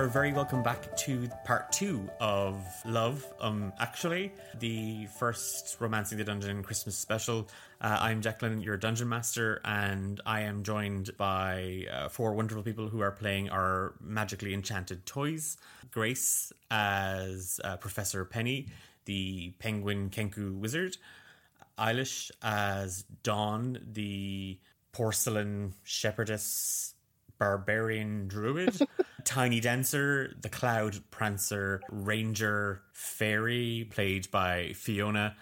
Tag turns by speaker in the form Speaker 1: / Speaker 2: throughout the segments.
Speaker 1: are very welcome back to part two of Love. Um, actually, the first Romancing the Dungeon Christmas special. Uh, I'm Declan, your dungeon master, and I am joined by uh, four wonderful people who are playing our magically enchanted toys. Grace as uh, Professor Penny, the penguin Kenku wizard. Eilish as Dawn, the porcelain shepherdess barbarian druid. Tiny Dancer, the Cloud Prancer, Ranger Fairy, played by Fiona,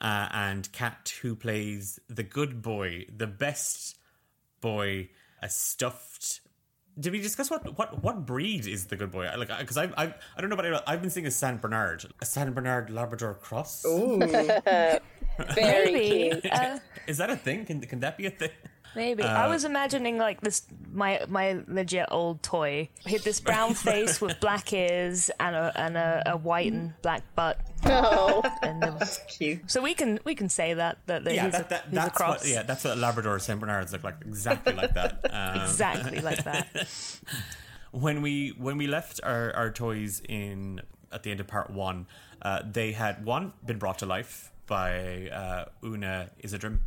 Speaker 1: uh, and Cat, who plays the good boy, the best boy, a stuffed. Did we discuss what what what breed is the good boy? Like, because I I I don't know, but I, I've been seeing a Saint Bernard, a Saint Bernard Labrador cross.
Speaker 2: Ooh.
Speaker 3: Very cute.
Speaker 4: Uh,
Speaker 1: Is that a thing? Can can that be a thing?
Speaker 4: Maybe. I was imagining like this my my legit old toy. had this brown face with black ears and a and a, a white and black butt.
Speaker 3: Oh,
Speaker 4: And
Speaker 2: Cute.
Speaker 4: so we can we can say that that, that
Speaker 1: Yeah,
Speaker 4: he's,
Speaker 1: that,
Speaker 4: a,
Speaker 1: that,
Speaker 4: he's a
Speaker 1: that's
Speaker 4: cross.
Speaker 1: what. Yeah, that's what Labrador Saint Bernards look like. Exactly like that. Um,
Speaker 4: Exactly like that.
Speaker 1: when we when we left our, our toys in at the end of part one, uh, they had one been brought to life by uh, Una Isidrim,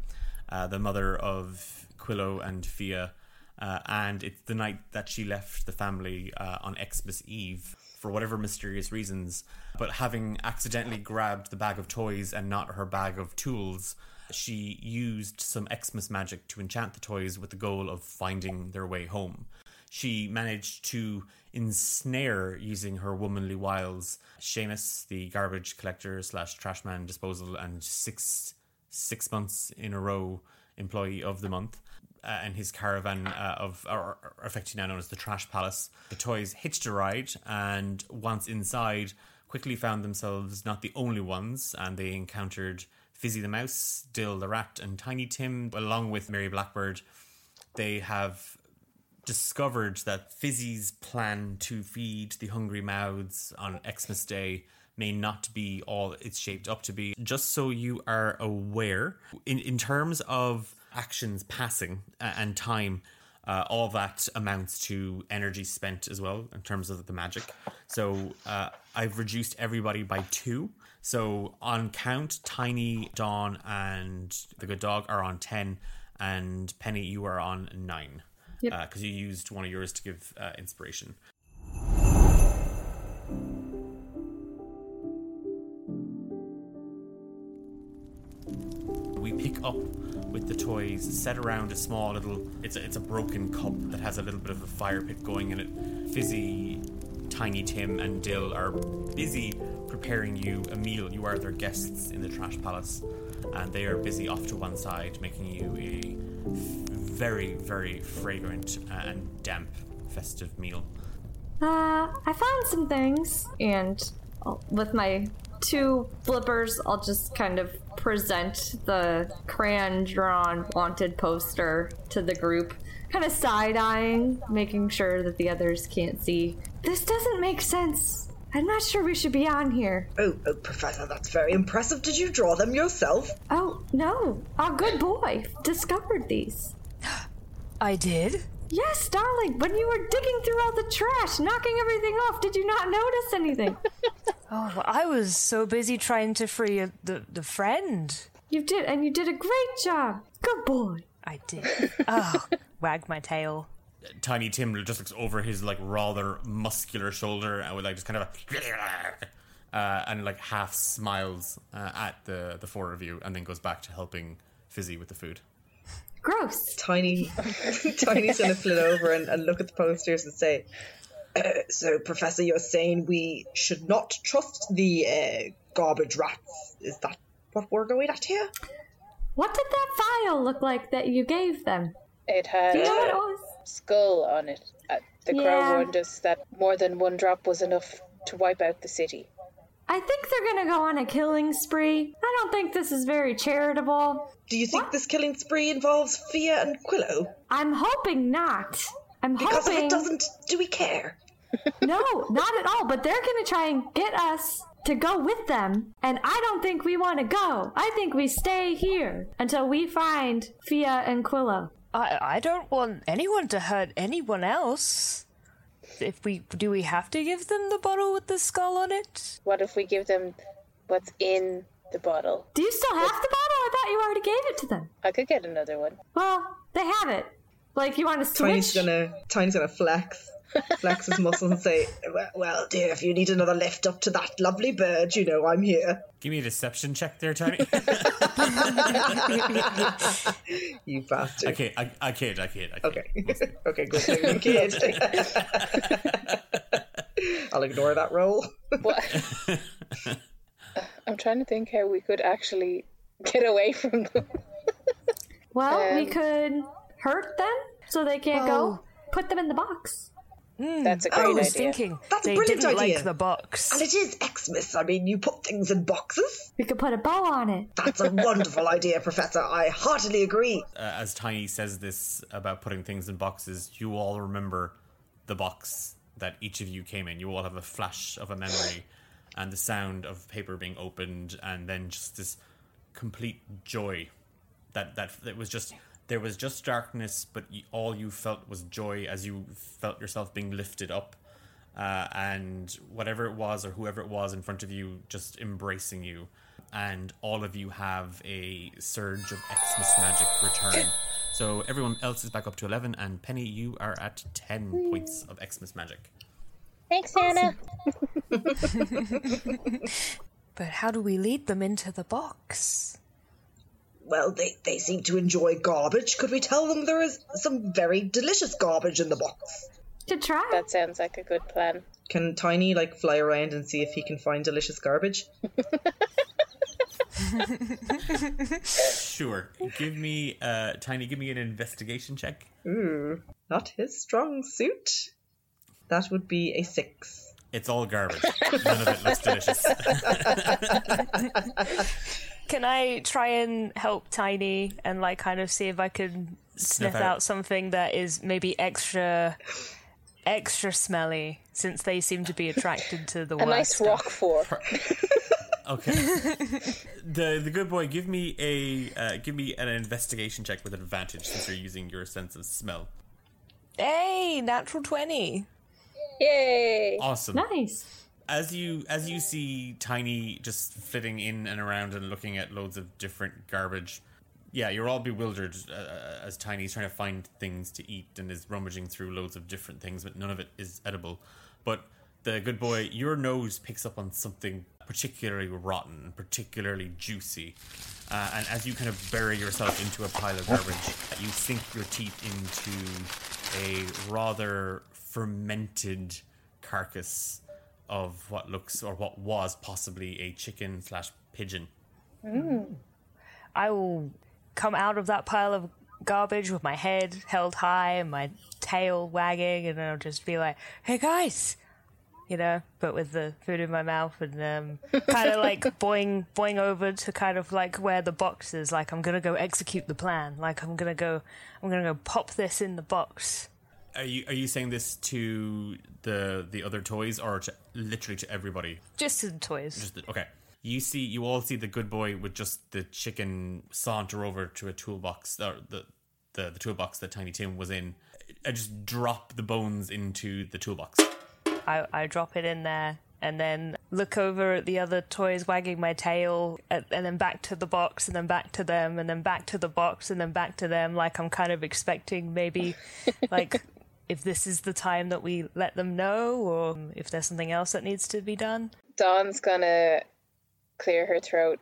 Speaker 1: uh, the mother of Quillo and Fia, uh, and it's the night that she left the family uh, on Xmas Eve for whatever mysterious reasons. But having accidentally grabbed the bag of toys and not her bag of tools, she used some Xmas magic to enchant the toys with the goal of finding their way home she managed to ensnare using her womanly wiles Seamus, the garbage collector slash trashman disposal, and six six months in a row employee of the month. Uh, and his caravan uh, of, effectively now known as the Trash Palace. The toys hitched a ride, and once inside, quickly found themselves not the only ones, and they encountered Fizzy the Mouse, Dill the Rat, and Tiny Tim, along with Mary Blackbird. They have discovered that Fizzy's plan to feed the hungry mouths on Xmas Day may not be all it's shaped up to be. Just so you are aware, in, in terms of actions passing uh, and time, uh, all that amounts to energy spent as well in terms of the magic. So uh, I've reduced everybody by two. So on count, Tiny, Dawn, and the good dog are on 10, and Penny, you are on 9 because you used one of yours to give uh, inspiration. We pick up with the toys set around a small little. It's a, it's a broken cup that has a little bit of a fire pit going in it. Fizzy, Tiny Tim, and Dill are busy preparing you a meal. You are their guests in the Trash Palace, and they are busy off to one side making you a very, very fragrant and damp festive meal.
Speaker 5: Uh, I found some things, and with my two flippers, I'll just kind of present the crayon drawn wanted poster to the group, kind of side eyeing, making sure that the others can't see. This doesn't make sense. I'm not sure we should be on here.
Speaker 2: Oh, oh, Professor, that's very impressive. Did you draw them yourself?
Speaker 5: Oh, no. Our good boy discovered these.
Speaker 4: I did.
Speaker 5: Yes, darling, when you were digging through all the trash, knocking everything off, did you not notice anything?
Speaker 4: Oh, well, I was so busy trying to free a, the the friend.
Speaker 5: You did, and you did a great job. Good boy.
Speaker 4: I did. Oh, wag my tail.
Speaker 1: Tiny Tim just looks over his like rather muscular shoulder and with like just kind of a, uh, and like half smiles uh, at the the four of you, and then goes back to helping Fizzy with the food.
Speaker 5: Gross.
Speaker 2: Tiny, Tiny's gonna flit over and, and look at the posters and say, uh, "So, Professor, you're saying we should not trust the uh, garbage rats? Is that what we're going at here?"
Speaker 5: What did that file look like that you gave them?
Speaker 3: it had
Speaker 5: Do you know what it
Speaker 3: a
Speaker 5: was?
Speaker 3: skull on it. Uh, the crow warned us that more than one drop was enough to wipe out the city.
Speaker 5: I think they're gonna go on a killing spree. I don't think this is very charitable.
Speaker 2: Do you think this killing spree involves Fia and Quillo?
Speaker 5: I'm hoping not. I'm
Speaker 2: Because if it doesn't, do we care?
Speaker 5: No, not at all. But they're gonna try and get us to go with them, and I don't think we want to go. I think we stay here until we find Fia and Quillo.
Speaker 4: I I don't want anyone to hurt anyone else. If we do we have to give them the bottle with the skull on it?
Speaker 3: What if we give them what's in the bottle?
Speaker 5: Do you still have the bottle? I thought you already gave it to them.
Speaker 3: I could get another one.
Speaker 5: Well, they have it. Like, you want to switch?
Speaker 2: Tiny's gonna Tiny's gonna flex, flex his muscles and say, well, "Well, dear, if you need another lift up to that lovely bird, you know I'm here."
Speaker 1: Give me a deception check there, Tiny.
Speaker 2: You bastard.
Speaker 1: okay, I, I kid, I kid, I kid.
Speaker 2: Okay. okay, good. You kid. I'll ignore that roll.
Speaker 3: I'm trying to think how we could actually get away from them.
Speaker 5: Well, we
Speaker 3: Um,
Speaker 5: could hurt them so they can't
Speaker 4: Well-
Speaker 5: go. Put them in the box.
Speaker 3: That's a great
Speaker 4: was
Speaker 3: idea.
Speaker 4: thinking
Speaker 2: That's a
Speaker 4: they
Speaker 2: brilliant
Speaker 4: didn't
Speaker 2: idea.
Speaker 4: like the box.
Speaker 2: And it is Xmas. I mean, you put things in boxes.
Speaker 5: We could put a bow on it.
Speaker 2: That's a wonderful idea, Professor. I heartily agree.
Speaker 1: Uh, as Tiny says this about putting things in boxes, you all remember the box that each of you came in. You all have a flash of a memory and the sound of paper being opened, and then just this complete joy that that it was just there was just darkness, but you, all you felt was joy as you felt yourself being lifted up, uh, and whatever it was or whoever it was in front of you just embracing you, and all of you have a surge of Xmas magic return. So everyone else is back up to eleven, and Penny, you are at ten points of Xmas magic.
Speaker 3: Thanks, Anna.
Speaker 4: But how do we lead them into the box?
Speaker 2: Well, they, they seem to enjoy garbage. Could we tell them there is some very delicious garbage in the box?
Speaker 5: To try.
Speaker 3: That sounds like a good plan.
Speaker 2: Can Tiny, like, fly around and see if he can find delicious garbage?
Speaker 1: Sure, give me, uh, Tiny, give me an investigation check.
Speaker 2: Ooh, not his strong suit. That would be a six.
Speaker 1: It's all garbage. None of it looks delicious.
Speaker 4: Can I try and help Tiny and like kind of see if I can sniff,
Speaker 1: out.
Speaker 4: out. something that is maybe extra extra smelly since they seem to be attracted to the
Speaker 3: A
Speaker 4: worst
Speaker 3: nice
Speaker 4: stuff.
Speaker 3: rock for.
Speaker 1: Okay. the the good boy, give me a uh, give me an investigation check with advantage since you're using your sense of smell.
Speaker 4: Hey, natural 20.
Speaker 3: Yay!
Speaker 1: Awesome.
Speaker 5: Nice.
Speaker 1: As you as you see Tiny just flitting in and around and looking at loads of different garbage. Yeah, you're all bewildered uh, as Tiny's trying to find things to eat and is rummaging through loads of different things, but none of it is edible. But the good boy, your nose picks up on something particularly rotten, particularly juicy. Uh, and as you kind of bury yourself into a pile of garbage, you sink your teeth into a rather fermented carcass of what looks or what was possibly a chicken slash pigeon.
Speaker 4: I will come out of that pile of garbage with my head held high and my tail wagging, and I'll just be like, "Hey guys," you know, but with the food in my mouth and um, kind of like boing boing over to kind of like where the box is. Like I'm gonna go execute the plan. Like I'm gonna go, I'm gonna go pop this in the box.
Speaker 1: Are you are you saying this to the the other toys or to literally to everybody?
Speaker 4: Just to the toys.
Speaker 1: Just the, okay. You see, you all see the good boy with just the chicken saunter over to a toolbox, or the the, the toolbox that Tiny Tim was in. I just drop the bones into the toolbox.
Speaker 4: I, I drop it in there and then look over at the other toys wagging my tail and, and then back to the box and then back to them and then back to the box and then back to them like i'm kind of expecting maybe like if this is the time that we let them know or if there's something else that needs to be done
Speaker 3: Dawn's gonna clear her throat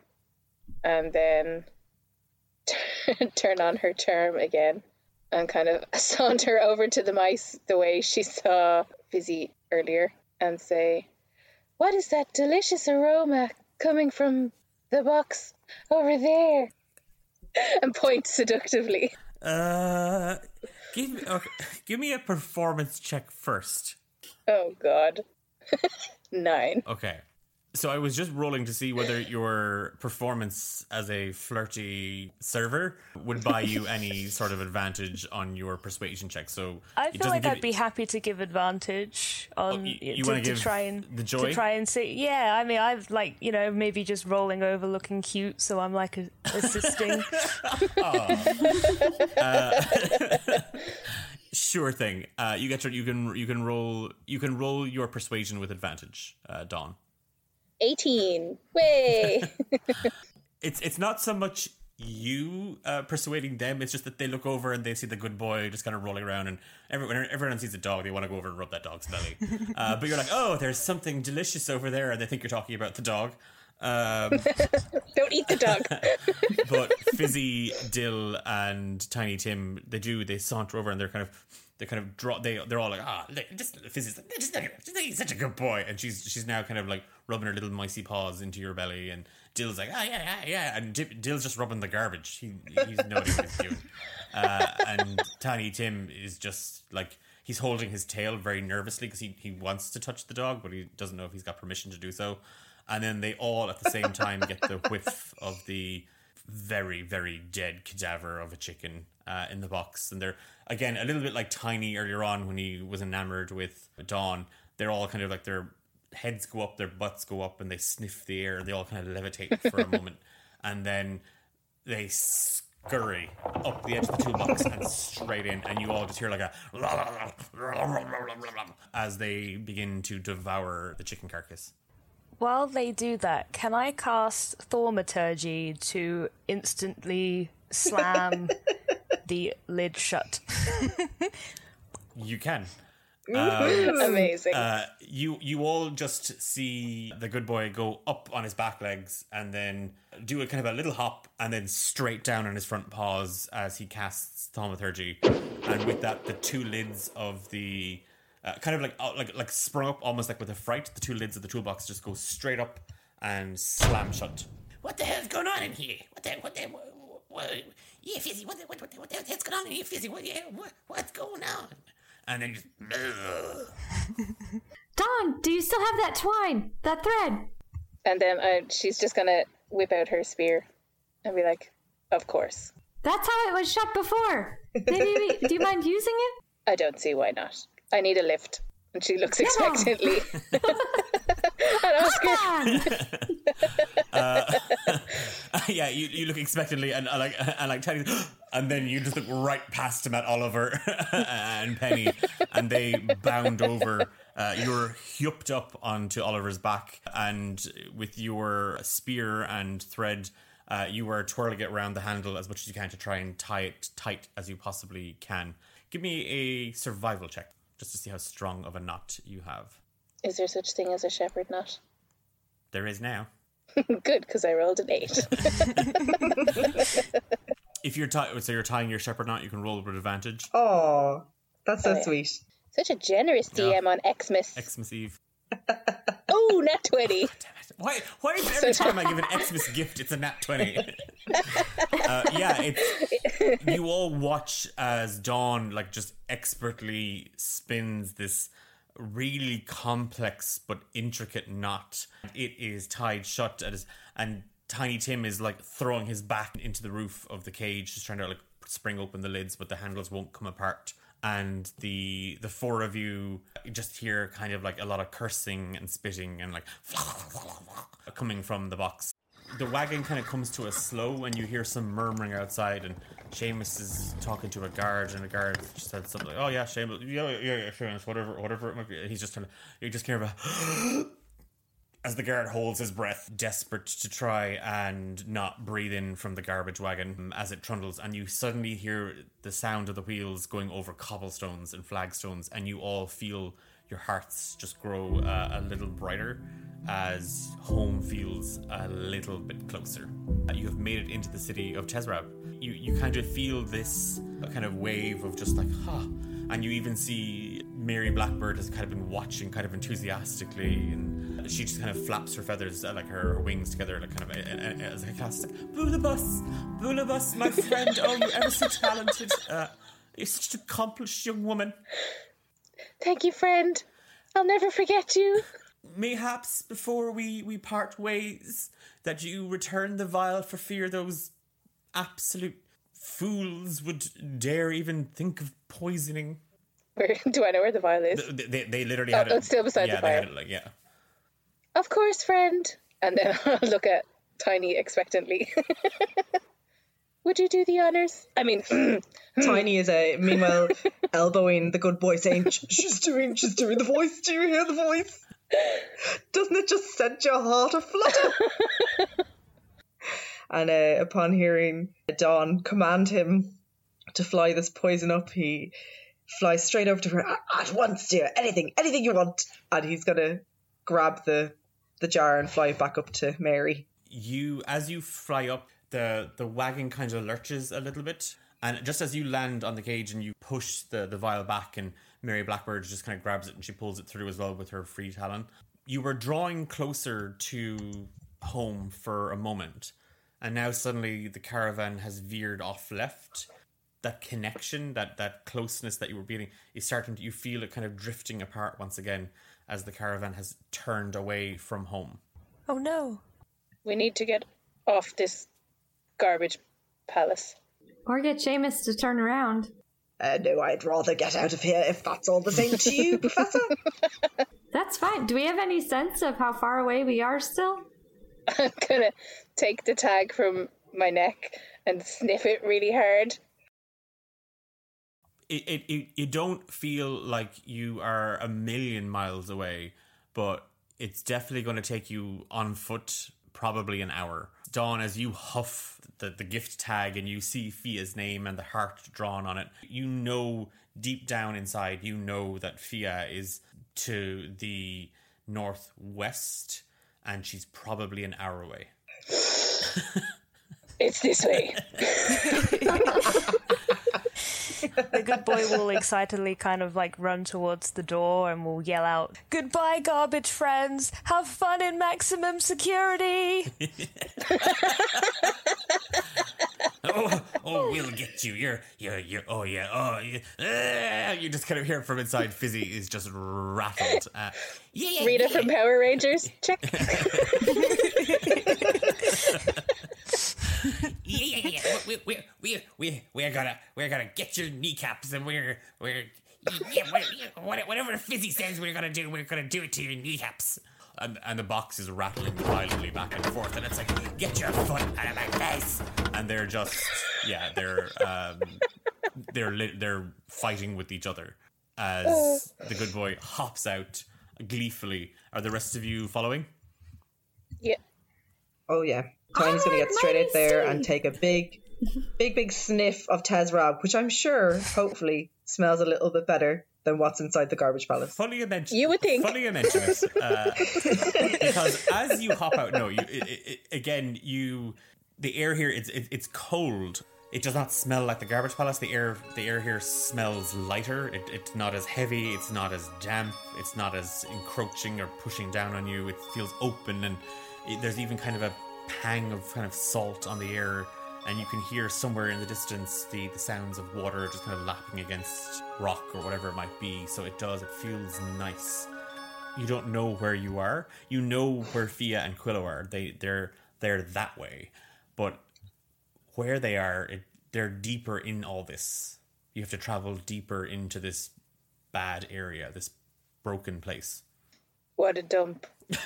Speaker 3: and then turn on her charm again and kind of saunter over to the mice the way she saw Fizzy earlier and say, What is that delicious aroma coming from the box over there? And point seductively.
Speaker 1: Uh, give me okay, give me a performance check first.
Speaker 3: Oh god. Nine.
Speaker 1: Okay. So I was just rolling to see whether your performance as a flirty server would buy you any sort of advantage on your persuasion check. So
Speaker 4: i feel like i'd be happy to give advantage on
Speaker 1: you- you
Speaker 4: to,
Speaker 1: wanna
Speaker 4: try and
Speaker 1: the joy?
Speaker 4: to try and see yeah i mean i've like you know maybe just rolling over looking cute so i'm like a, assisting
Speaker 1: Sure thing. Uh, you get to, you can you can roll you can roll your persuasion with advantage, uh, Dawn.
Speaker 3: 18. Way.
Speaker 1: It's it's not so much you uh, persuading them. It's just that they look over and they see the good boy just kind of rolling around, and everyone everyone sees a dog. They want to go over and rub that dog's belly. Uh, but you're like, oh, there's something delicious over there, and they think you're talking about the dog. Um,
Speaker 3: Don't eat the dog.
Speaker 1: but Fizzy, Dill, and Tiny Tim, they do. They saunter over and they're kind of, they kind of draw. They they're all like, ah, look, just like, just, just, he's such a good boy, and she's she's now kind of like rubbing her little micey paws into your belly, and Dill's like, ah, yeah, yeah, yeah, and Di- Dill's just rubbing the garbage. He he's no idea what he's doing, uh, and Tiny Tim is just like. He's holding his tail very nervously because he, he wants to touch the dog, but he doesn't know if he's got permission to do so. And then they all at the same time get the whiff of the very, very dead cadaver of a chicken uh, in the box. And they're, again, a little bit like Tiny earlier on when he was enamored with Dawn. They're all kind of like their heads go up, their butts go up, and they sniff the air. They all kind of levitate for a moment. And then they scurry up the edge of the toolbox and straight in, and you all just hear like a as they begin to devour the chicken carcass.
Speaker 4: While they do that, can I cast Thaumaturgy to instantly slam the lid shut?
Speaker 1: You can.
Speaker 3: Amazing.
Speaker 1: Uh, you you all just see the good boy go up on his back legs and then do a kind of a little hop and then straight down on his front paws as he casts thaumaturgy, and with that the two lids of the uh, kind of like uh, like like sprung up almost like with a fright. The two lids of the toolbox just go straight up and slam shut. What the hell's going on in here? What the what the what, what, yeah, Fizzy, what the, what, what, what the hell's going on in here, Fizzy? What, yeah, what, what's going on? And then just.
Speaker 5: Dawn, do you still have that twine? That thread?
Speaker 3: and then uh, she's just going to whip out her spear and be like, Of course.
Speaker 5: That's how it was shut before. Maybe, do you mind using it?
Speaker 3: I don't see why not. I need a lift. And she looks expectantly. and Oscar,
Speaker 5: Come on.
Speaker 1: yeah, you, you look expectantly and uh, like and like Teddy, and then you just look right past him at Oliver and Penny, and they bound over. Uh, you're hooped up onto Oliver's back, and with your spear and thread, uh, you are twirling it around the handle as much as you can to try and tie it tight as you possibly can. Give me a survival check just to see how strong of a knot you have.
Speaker 3: is there such thing as a shepherd knot?
Speaker 1: There is now.
Speaker 3: Good, because I rolled an eight.
Speaker 1: If you're tie- so you're tying your shepherd knot, you can roll with advantage.
Speaker 2: Oh, that's so
Speaker 3: Oh, yeah.
Speaker 2: sweet.
Speaker 3: Such a generous DM on Xmas.
Speaker 1: Xmas Eve.
Speaker 3: oh, nat 20.
Speaker 1: Why? Why is every time I give an Xmas gift, it's a nat twenty? uh, yeah, it's you all watch as Dawn like just expertly spins this really complex but intricate knot. It is tied shut, and Tiny Tim is like throwing his back into the roof of the cage, just trying to like spring open the lids, but the handles won't come apart. And the the four of you just hear kind of like a lot of cursing and spitting and like coming from the box. The wagon kind of comes to a slow, and you hear some murmuring outside. And Seamus is talking to a guard, and the guard just said something like, "Oh yeah, Seamus, yeah, yeah, yeah, Seamus, whatever, whatever it might be." He's just kind of, you just hear a as the guard holds his breath, desperate to try and not breathe in from the garbage wagon um, as it trundles, and you suddenly hear the sound of the wheels going over cobblestones and flagstones, and you all feel your hearts just grow uh, a little brighter as home feels a little bit closer. Uh, You have made it into the city of Tezrab. You you kind of feel this kind of wave of just like, huh. And you even see Mary Blackbird has kind of been watching kind of enthusiastically, and she just kind of flaps her feathers, uh, like her, her wings together, like kind of uh, uh, uh, as a classic. Boolabus, Boolabus, my friend. Oh, you're ever so talented. Uh, you're such an accomplished young woman.
Speaker 3: Thank you, friend. I'll never forget you.
Speaker 1: Mayhaps before we, we part ways, that you return the vial for fear those absolute fools would dare even think of poisoning.
Speaker 3: Where do I know where the vial is?
Speaker 1: They, they, they literally
Speaker 3: Oh,
Speaker 1: had it.
Speaker 3: it's still beside
Speaker 1: yeah,
Speaker 3: the
Speaker 1: they had it like yeah.
Speaker 3: Of course, friend. And then I'll look at Tiny expectantly. would you do the honors? I mean,
Speaker 2: Tiny is a meanwhile elbowing the good boy, saying, "Sh- "She's doing, she's doing the voice. Do you hear the voice? Doesn't it just set your heart aflutter?" and uh, upon hearing Dawn command him to fly this poison up, he flies straight over to her "At- at once, dear. Anything, anything you want. And he's gonna grab the the jar and fly it back up to Mary.
Speaker 1: you as you fly up the the wagon kind of lurches a little bit and just as you land on the cage and you push the the vial back and mary blackbird just kind of grabs it and she pulls it through as well with her free talon you were drawing closer to home for a moment and now suddenly the caravan has veered off left that connection that that closeness that you were feeling is starting to you feel it kind of drifting apart once again as the caravan has turned away from home
Speaker 4: Oh no.
Speaker 3: we need to get off this garbage palace.
Speaker 5: Or get Seamus to turn around.
Speaker 2: Uh, no, I'd rather get out of here if that's all the same to you, Professor.
Speaker 5: That's fine. Do we have any sense of how far away we are still?
Speaker 3: I'm gonna take the tag from my neck and sniff it really hard.
Speaker 1: It, it, it you don't feel like you are a million miles away, but it's definitely going to take you on foot probably an hour. Dawn, as you huff the, the gift tag and you see Fia's name and the heart drawn on it, you know deep down inside, you know that Fia is to the northwest and she's probably an hour away.
Speaker 3: It's this way.
Speaker 4: The good boy will excitedly kind of like run towards the door and will yell out, Goodbye, garbage friends! Have fun in maximum security!
Speaker 1: oh, oh, we'll get you. You're, you're, you're. Oh yeah. Oh, yeah. Ah, you just kind of hear from inside. Fizzy is just rattled. Uh, yeah, yeah,
Speaker 3: Rita
Speaker 1: yeah.
Speaker 3: from Power Rangers. Check.
Speaker 1: yeah, yeah, yeah. We, we, we, we, we're gonna, we're gonna get your kneecaps, and we're, we're, yeah, we- whatever Fizzy says we're gonna do, we're gonna do it to your kneecaps. And, and the box is rattling violently back and forth, and it's like, get your foot out of my face! And they're just, yeah, they're, um, they're, li- they're fighting with each other as the good boy hops out gleefully. Are the rest of you following?
Speaker 3: Yeah.
Speaker 2: Oh yeah, Tiny's gonna get straight
Speaker 5: let
Speaker 2: out there and take a big, big, big sniff of Tezrab, which I'm sure, hopefully, smells a little bit better than what's inside the garbage palace.
Speaker 1: Funny you mention.
Speaker 3: You would think.
Speaker 1: Funny you mention it, uh, because as you hop out, no, you it, it, it- again you the air here it's it, it's cold. It does not smell like the garbage palace. The air the air here smells lighter. It, it's not as heavy. It's not as damp. It's not as encroaching or pushing down on you. It feels open and it, there's even kind of a pang of kind of salt on the air and you can hear somewhere in the distance the, the sounds of water just kind of lapping against rock or whatever it might be. So it does, it feels nice. You don't know where you are. You know where Fia and Quillo are. They they're they're that way. But where they are, it, they're deeper in all this. You have to travel deeper into this bad area, this broken place.
Speaker 3: What a dump.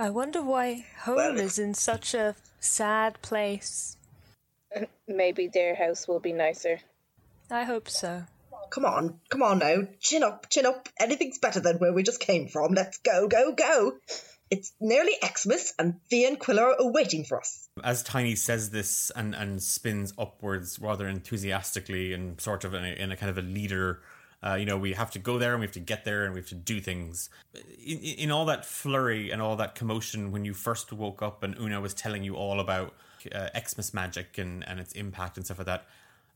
Speaker 4: I wonder why home is in such a sad place.
Speaker 3: Maybe their house will be nicer.
Speaker 4: I hope so.
Speaker 2: Come on, come on now, chin up, chin up. Anything's better than where we just came from. Let's go, go, go. It's nearly Xmas, and Fia and Quillo are waiting for us.
Speaker 1: As Tiny says this and, and spins upwards rather enthusiastically and sort of in a, in a kind of a leader, uh, you know, we have to go there and we have to get there and we have to do things. In, in all that flurry and all that commotion, when you first woke up and Una was telling you all about uh, Xmas magic and, and its impact and stuff like that,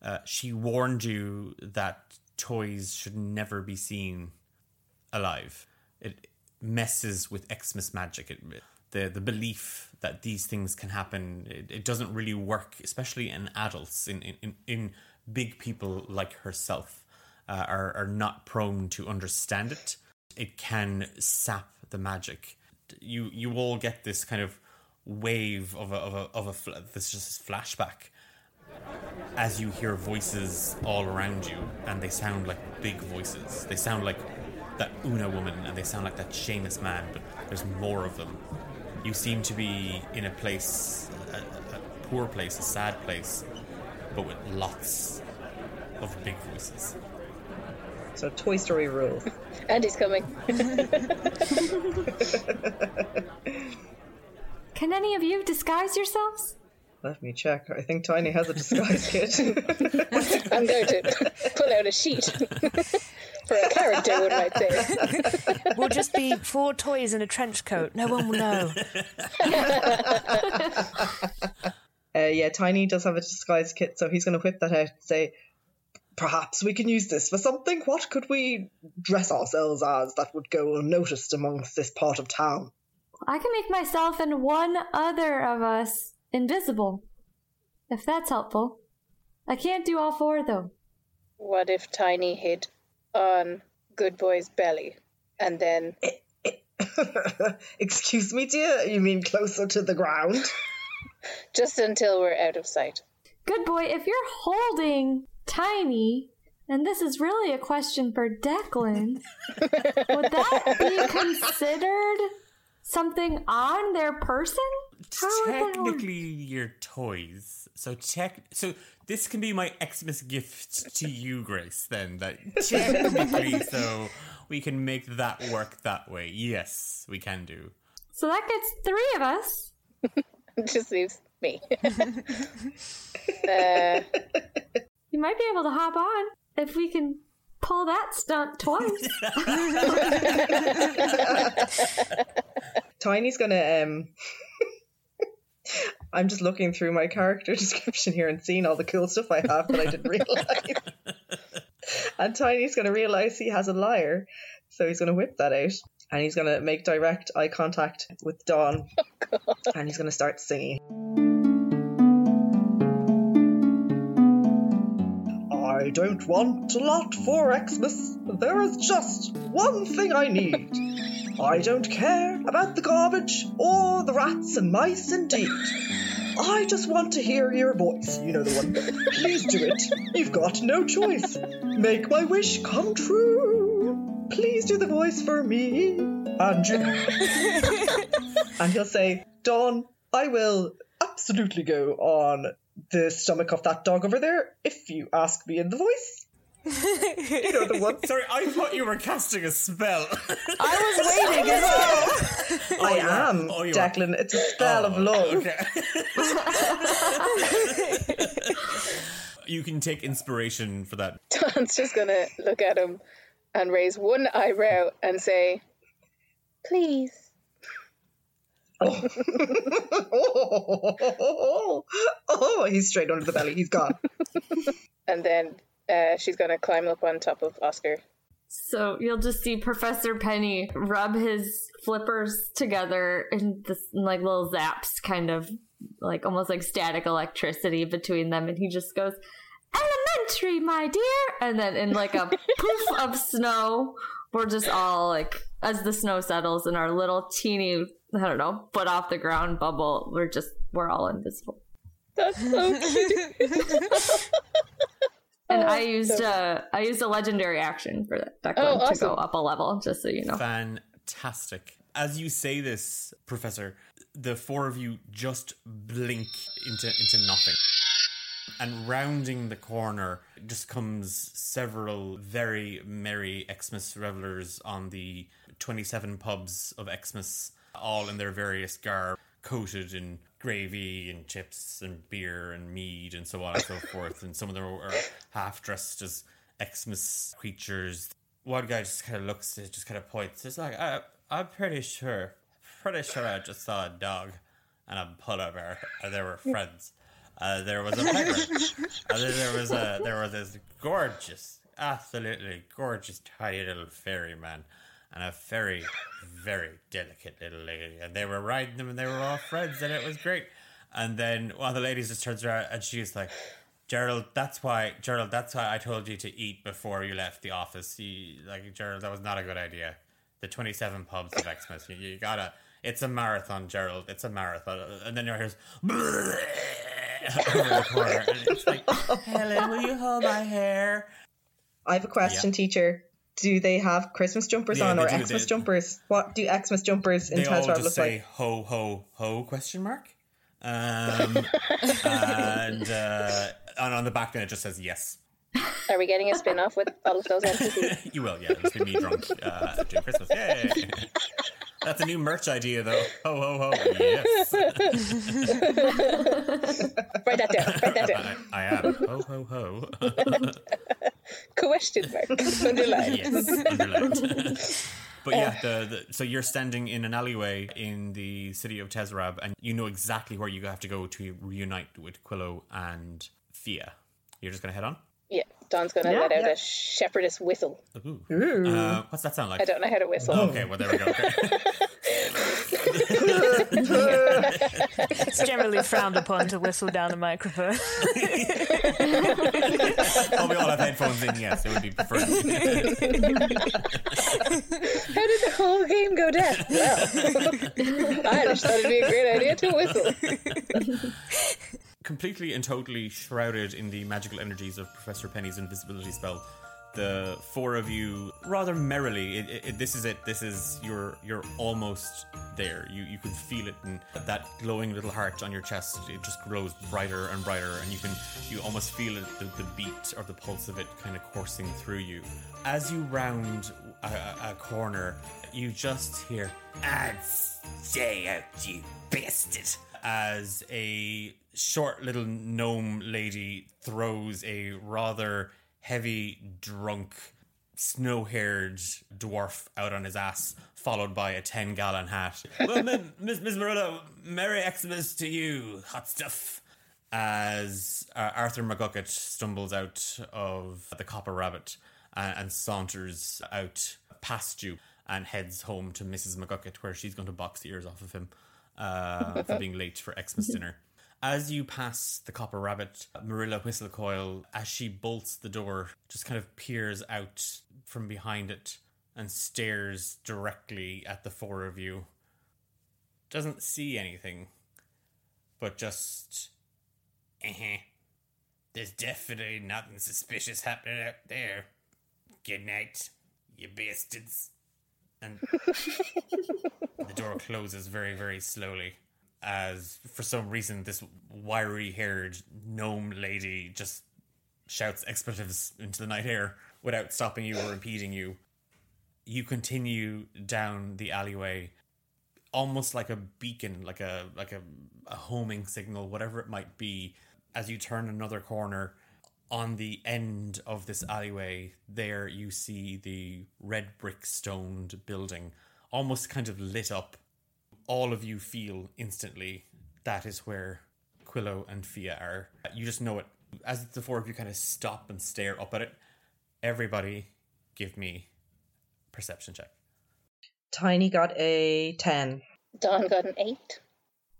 Speaker 1: uh, she warned you that toys should never be seen alive. It messes with Xmas magic. It, the the belief that these things can happen, it, it doesn't really work, especially in adults, in in, in big people like herself, uh, are are not prone to understand it. It can sap the magic. You you all get this kind of wave of a of a of a fl- this just flashback as you hear voices all around you, and they sound like big voices. They sound like that Una woman, and they sound like that Seamus man, but there's more of them. You seem to be in a place, a, a, poor place, a sad place, but with lots of big voices.
Speaker 2: So Toy Story rules.
Speaker 3: Andy's coming.
Speaker 5: Can any of you disguise yourselves?
Speaker 2: Let me check. I think Tiny has a disguise kit.
Speaker 3: I'm going to pull out a sheet for a character, one might say.
Speaker 4: We'll just be four toys in a trench coat. No one will know.
Speaker 2: Uh, yeah, Tiny does have a disguise kit, so he's going to whip that out and say, Perhaps we can use this for something. What could we dress ourselves as that would go unnoticed amongst this part of town?
Speaker 5: I can make myself and one other of us invisible. If that's helpful. I can't do all four though.
Speaker 3: What if Tiny hid on Good Boy's belly and then
Speaker 2: Excuse me, dear? You mean closer to the ground?
Speaker 3: just until we're out of sight?
Speaker 5: Good boy, if you're holding Tiny, and this is really a question for Declan, would that be considered something on their person? How would that work?
Speaker 1: Technically, you're toys. So tech. So this can be my Xmas gift to you, Grace. Then that technically, so we can make that work that way. Yes, we can do.
Speaker 5: So that gets three of us.
Speaker 3: just leaves me. uh,
Speaker 5: You might be able to hop on if we can pull that stunt twice.
Speaker 2: Tiny's gonna um I'm just looking through my character description here and seeing all the cool stuff I have that I didn't realize. and Tiny's gonna realize he has a lyre, so he's gonna whip that out and he's gonna make direct eye contact with Dawn, and he's gonna start singing. I don't want a lot for Xmas. There is just one thing I need. I don't care about the garbage or the rats and mice indeed. I just want to hear your voice. You know the one. Please do it. You've got no choice. Make my wish come true. Please do the voice for me, Andrew. and he'll say, Dawn, I will absolutely go on the stomach of that dog over there if you ask me in the voice. you know the one.
Speaker 1: Sorry, I thought you were casting a spell.
Speaker 4: I was waiting as well.
Speaker 2: I
Speaker 1: oh,
Speaker 2: am,
Speaker 1: Oh, you are.
Speaker 2: Declan. It's a spell of oh, love.
Speaker 1: Okay. you can take inspiration for that.
Speaker 3: Dawn's just gonna look at him and raise one eyebrow and say, "Please."
Speaker 2: Oh. oh, oh, he's straight under the belly. He's gone.
Speaker 3: And then uh, she's gonna climb up on top of Oscar.
Speaker 5: So you'll just see Professor Penny rub his flippers together in this like little zaps, kind of like almost like static electricity between them, and he just goes, "Elementary, my dear," and then in like a poof of snow, we're just all like, as the snow settles in our little teeny, I don't know, foot off the ground bubble, we're just we're all invisible.
Speaker 3: That's so cute.
Speaker 5: And I used uh I used a legendary action for that Declan
Speaker 3: Oh,
Speaker 5: to go up a level, just so you know.
Speaker 1: Fantastic. As you say this, Professor, the four of you just blink into into nothing. And rounding the corner just comes several very merry Xmas revelers on the 27 pubs of Xmas, all in their various garb, coated in gravy and chips and beer and mead and so on and so forth. And some of them are half dressed as Xmas creatures. One guy just kind of looks, just kind of points. It's like, I, I'm pretty sure, pretty sure I just saw a dog and a polar bear, and they were friends. Uh, there was a and then there was a there was this gorgeous, absolutely gorgeous, tiny little fairy man, and a very, very delicate little lady, and they were riding them, and they were all friends, and it was great. And then one of the ladies just turns around, and she's like. Gerald, that's why Gerald, that's why I told you to eat before you left the office. You, like Gerald, that was not a good idea. The twenty-seven pubs of Xmas, you, you gotta. It's a marathon, Gerald. It's a marathon. And then you hear over the corner, and it's like, Helen, will you hold my hair?
Speaker 2: I have a question,
Speaker 1: Yeah.
Speaker 2: teacher. Do they have Christmas jumpers
Speaker 1: Yeah,
Speaker 2: on or
Speaker 1: do,
Speaker 2: Xmas
Speaker 1: they-
Speaker 2: jumpers? What do Xmas jumpers in
Speaker 1: They all
Speaker 2: Tezra
Speaker 1: just
Speaker 2: look
Speaker 1: say
Speaker 2: like?
Speaker 1: ho ho ho question mark, Um, and, uh, and on the back, then it just says yes.
Speaker 3: Are we getting a spin off with all of those NPCs?
Speaker 1: You will, yeah. It's been me drunk uh, during Christmas. Yay! That's a new merch idea, though. Ho ho ho! Yes,
Speaker 3: Write that down. Write that down.
Speaker 1: I, I am. Ho ho ho!
Speaker 3: Question mark. Underline.
Speaker 1: yes, underlined. but yeah, the, the, so you're standing in an alleyway in the city of Tezrab, and you know exactly where you have to go to reunite with Quillo and Fia. You're just gonna head on.
Speaker 3: Yeah, Dawn's going to
Speaker 5: Yeah,
Speaker 3: let out
Speaker 2: yeah.
Speaker 3: a shepherdess whistle.
Speaker 1: Ooh. Uh, what's that sound like?
Speaker 3: I don't know how to whistle.
Speaker 1: Okay, well there we go. Okay.
Speaker 4: It's generally frowned upon to whistle down a microphone.
Speaker 1: oh, we all have headphones in. Yes, it would be preferred.
Speaker 3: How did the whole game go down? Well, I just thought it'd be a great idea to whistle.
Speaker 1: Completely and totally shrouded in the magical energies of Professor Penny's invisibility spell. The four of you, rather merrily, it, it, it- this is it. This is you're you're almost there. You you can feel it, and that glowing little heart on your chest. It just grows brighter and brighter, and you can you almost feel it, the, the beat or the pulse of it kind of coursing through you. As you round a, a- corner, you just hear, "I'd stay out, you bastard!" As a short little gnome lady throws a rather heavy, drunk, snow haired dwarf out on his ass, followed by a 10 gallon hat. well, mi- Miss, Miss Murillo, Merry Xmas to you, hot stuff. As uh, Arthur McGucket stumbles out of the Copper Rabbit and, and saunters out past you and heads home to Mrs. McGucket, where she's going to box the ears off of him uh, for being late for Xmas dinner. As you pass the Copper Rabbit, Marilla Whistlecoil, as she bolts the door, just kind of peers out from behind it and stares directly at the four of you. Doesn't see anything, but just. Uh-huh. There's definitely nothing suspicious happening out there. Good night, you bastards. And the door closes very, very slowly as for some reason this wiry haired gnome lady just shouts expletives into the night air without stopping you or impeding you. You continue down the alleyway almost like a beacon, like a like a, a homing signal, whatever it might be, as you turn another corner on the end of this alleyway, there you see the red brick stoned building, almost kind of lit up all of you feel instantly that is where Quillo and Fia are. You just know it. As the four of you kind of stop and stare up at it, everybody give me perception check.
Speaker 2: Tiny got a 10.
Speaker 3: Dawn got an eight.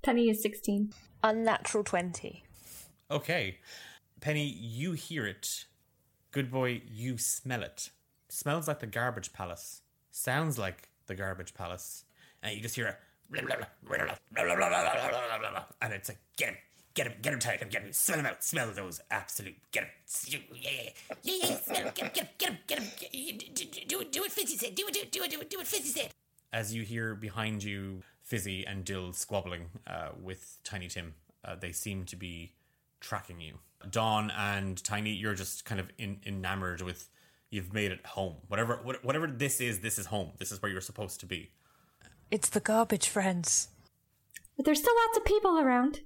Speaker 5: Penny is 16.
Speaker 4: Unnatural 20.
Speaker 1: Okay. Penny, you hear it. Good boy, you smell it. Smells like the garbage palace. Sounds like the garbage palace. And you just hear a and it's like, get him, get him, get him tight, get him, smell him out, smell those absolute, get him, yeah, yeah, yeah, yeah, smell him, get him, get him, get him, get him, do, it, do it, Fizzy said, do it, do it, do it, do it, do it, Fizzy said. As you hear behind you, Fizzy and Dill squabbling uh, with Tiny Tim, uh, they seem to be tracking you. Dawn and Tiny, you're just kind of enamored with. You've made it home. Whatever, whatever this is, this is home. This is where you're supposed to be.
Speaker 4: It's the garbage friends.
Speaker 5: But there's still lots of people around.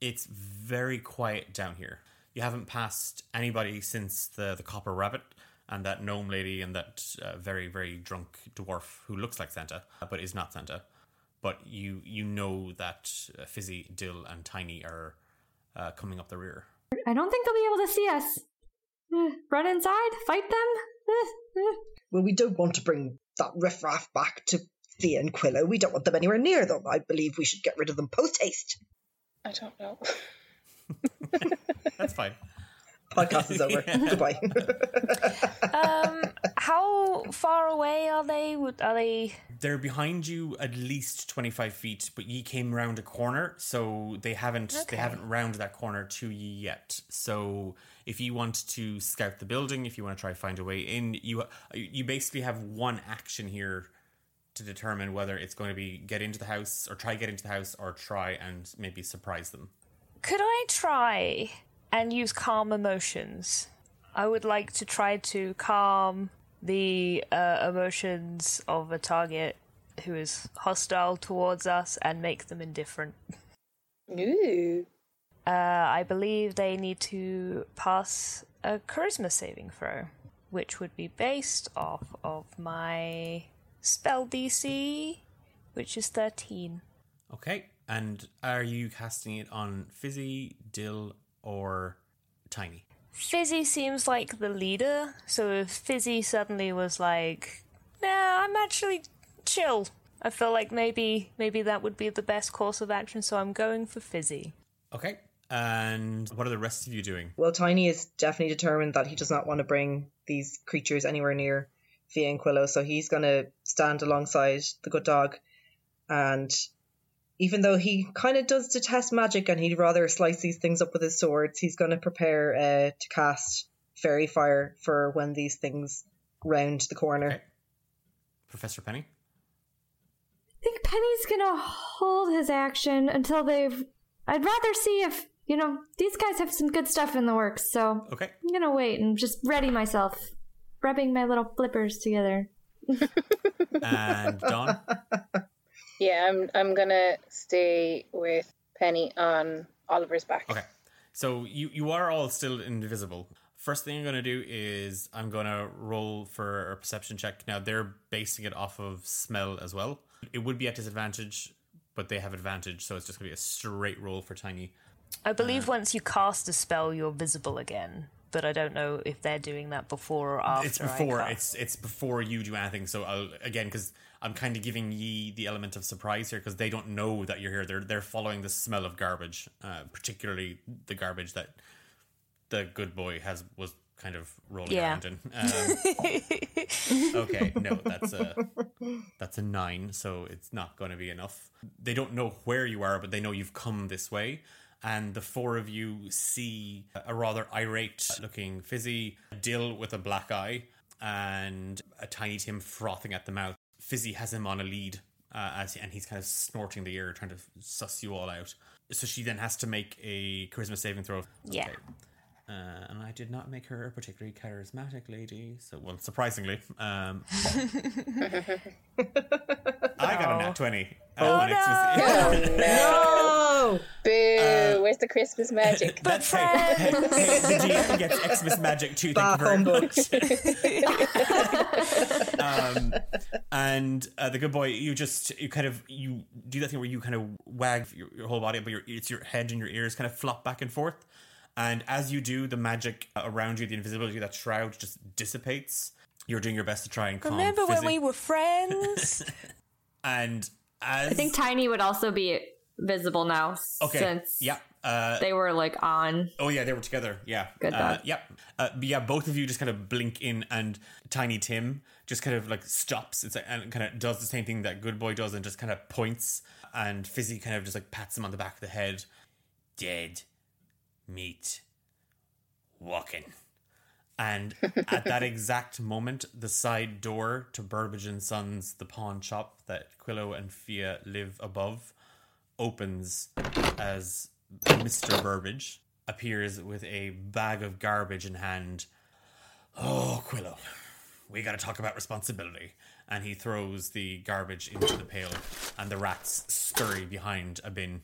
Speaker 1: It's very quiet down here. You haven't passed anybody since the the copper rabbit and that gnome lady and that uh, very very drunk dwarf who looks like Santa uh, but is not Santa. But you you know that uh, Fizzy, Dill, and Tiny are uh, coming up the rear.
Speaker 5: I don't think they'll be able to see us. Eh, Run inside, fight them. Eh, eh.
Speaker 2: Well, we don't want to bring that riffraff back to Fia and Quillo. We don't want them anywhere near them. I believe we should get rid of them post haste.
Speaker 3: I don't know.
Speaker 1: That's fine.
Speaker 2: Podcast is over. Goodbye.
Speaker 4: Um, how far away are they? Would- Are they?
Speaker 1: They're behind you at least twenty five feet, but ye came round a corner, so they haven't they haven't rounded that corner to ye yet. So if you want to scout the building, if you want to try find a way in, you you basically have one action here to determine whether it's going to be get into the house or try get into the house or try and maybe surprise them.
Speaker 4: Could I try and use calm emotions? I would like to try to calm the uh, emotions of a target who is hostile towards us and make them indifferent.
Speaker 3: Ooh.
Speaker 4: Uh, I believe they need to pass a charisma saving throw, which would be based off of my spell DC, which is 13.
Speaker 1: Okay. And are you casting it on Fizzy, Dill, or Tiny?
Speaker 4: Fizzy seems like the leader, so if Fizzy suddenly was like, "Nah, I'm actually chill," I feel like maybe maybe that would be the best course of action. So I'm going for Fizzy.
Speaker 1: Okay. And what are the rest of you doing?
Speaker 2: Well, Tiny is definitely determined that he does not want to bring these creatures anywhere near Fia and Quillo, so he's going to stand alongside the good dog. And even though he kind of does detest magic and he'd rather slice these things up with his swords, he's going to prepare uh, to cast Faerie Fire for when these things round the corner.
Speaker 1: Okay. Professor Penny?
Speaker 5: I think Penny's gonna hold his action until they've. I'd rather see if, you know, these guys have some good stuff in the works, so
Speaker 1: Okay.
Speaker 5: I'm gonna wait and just ready myself, rubbing my little flippers together.
Speaker 1: And Dawn?
Speaker 3: Yeah, I'm I'm gonna stay with Penny on Oliver's back.
Speaker 1: Okay. So you you are all still invisible. First thing I'm going to do is I'm going to roll for a perception check. Now they're basing it off of smell as well. It would be at disadvantage, but they have advantage, so it's just going to be a straight roll for Tiny.
Speaker 4: I believe once you cast a spell, you're visible again, but I don't know if they're doing that before or after.
Speaker 1: it's before it's it's before you do anything. So I'll again because I'm kind of giving ye the element of surprise here because they don't know that you're here. They're they're following the smell of garbage, uh, particularly the garbage that the good boy has was kind of rolling
Speaker 4: Yeah.
Speaker 1: around in. Um, okay, no, that's a that's a nine, so it's not going to be enough. They don't know where you are, but they know you've come this way. And the four of you see a rather irate looking Fizzy, Dill with a black eye, and a tiny Tim frothing at the mouth. Fizzy has him on a lead, uh, as and he's kind of snorting the air, trying to suss you all out. So she then has to make a charisma saving throw.
Speaker 4: Yeah.
Speaker 1: Uh, and I did not make her a particularly charismatic lady. So, well, surprisingly, um, I got a nat twenty.
Speaker 4: Oh,
Speaker 1: Uh, when it's-
Speaker 2: No!
Speaker 3: Boo! Where's the Christmas magic?
Speaker 1: That's hey, hey, hey, the DM gets Xmas magic too. Thank
Speaker 2: Bah,
Speaker 1: you very much. um, and uh, the good boy, you just you kind of you do that thing where you kind of wag your, your whole body, but your it's your head and your ears kind of flop back and forth. And as you do, the magic around you, the invisibility, that shroud just dissipates. You're doing your best to try and calm.
Speaker 4: Remember when we were friends?
Speaker 1: and as
Speaker 5: I think Tiny would also be visible now
Speaker 1: okay,
Speaker 5: since
Speaker 1: yeah, uh,
Speaker 5: they were like on.
Speaker 1: Oh yeah, they were together. Yeah,
Speaker 5: Good
Speaker 1: uh. Yep. Uh, yeah, both of you just kind of blink in, and Tiny Tim just kind of like stops. It's like, and kind of does the same thing that Good Boy does, and just kind of points. And Fizzy kind of just like pats him on the back of the head. Dead meat walking. And at that exact moment, the side door to Burbage and Sons, the pawn shop that Quillo and Fia live above, opens as Mr. Burbage appears with a bag of garbage in hand. Oh, Quillo, we gotta talk about responsibility. And he throws the garbage into the pail, and the rats scurry behind a bin.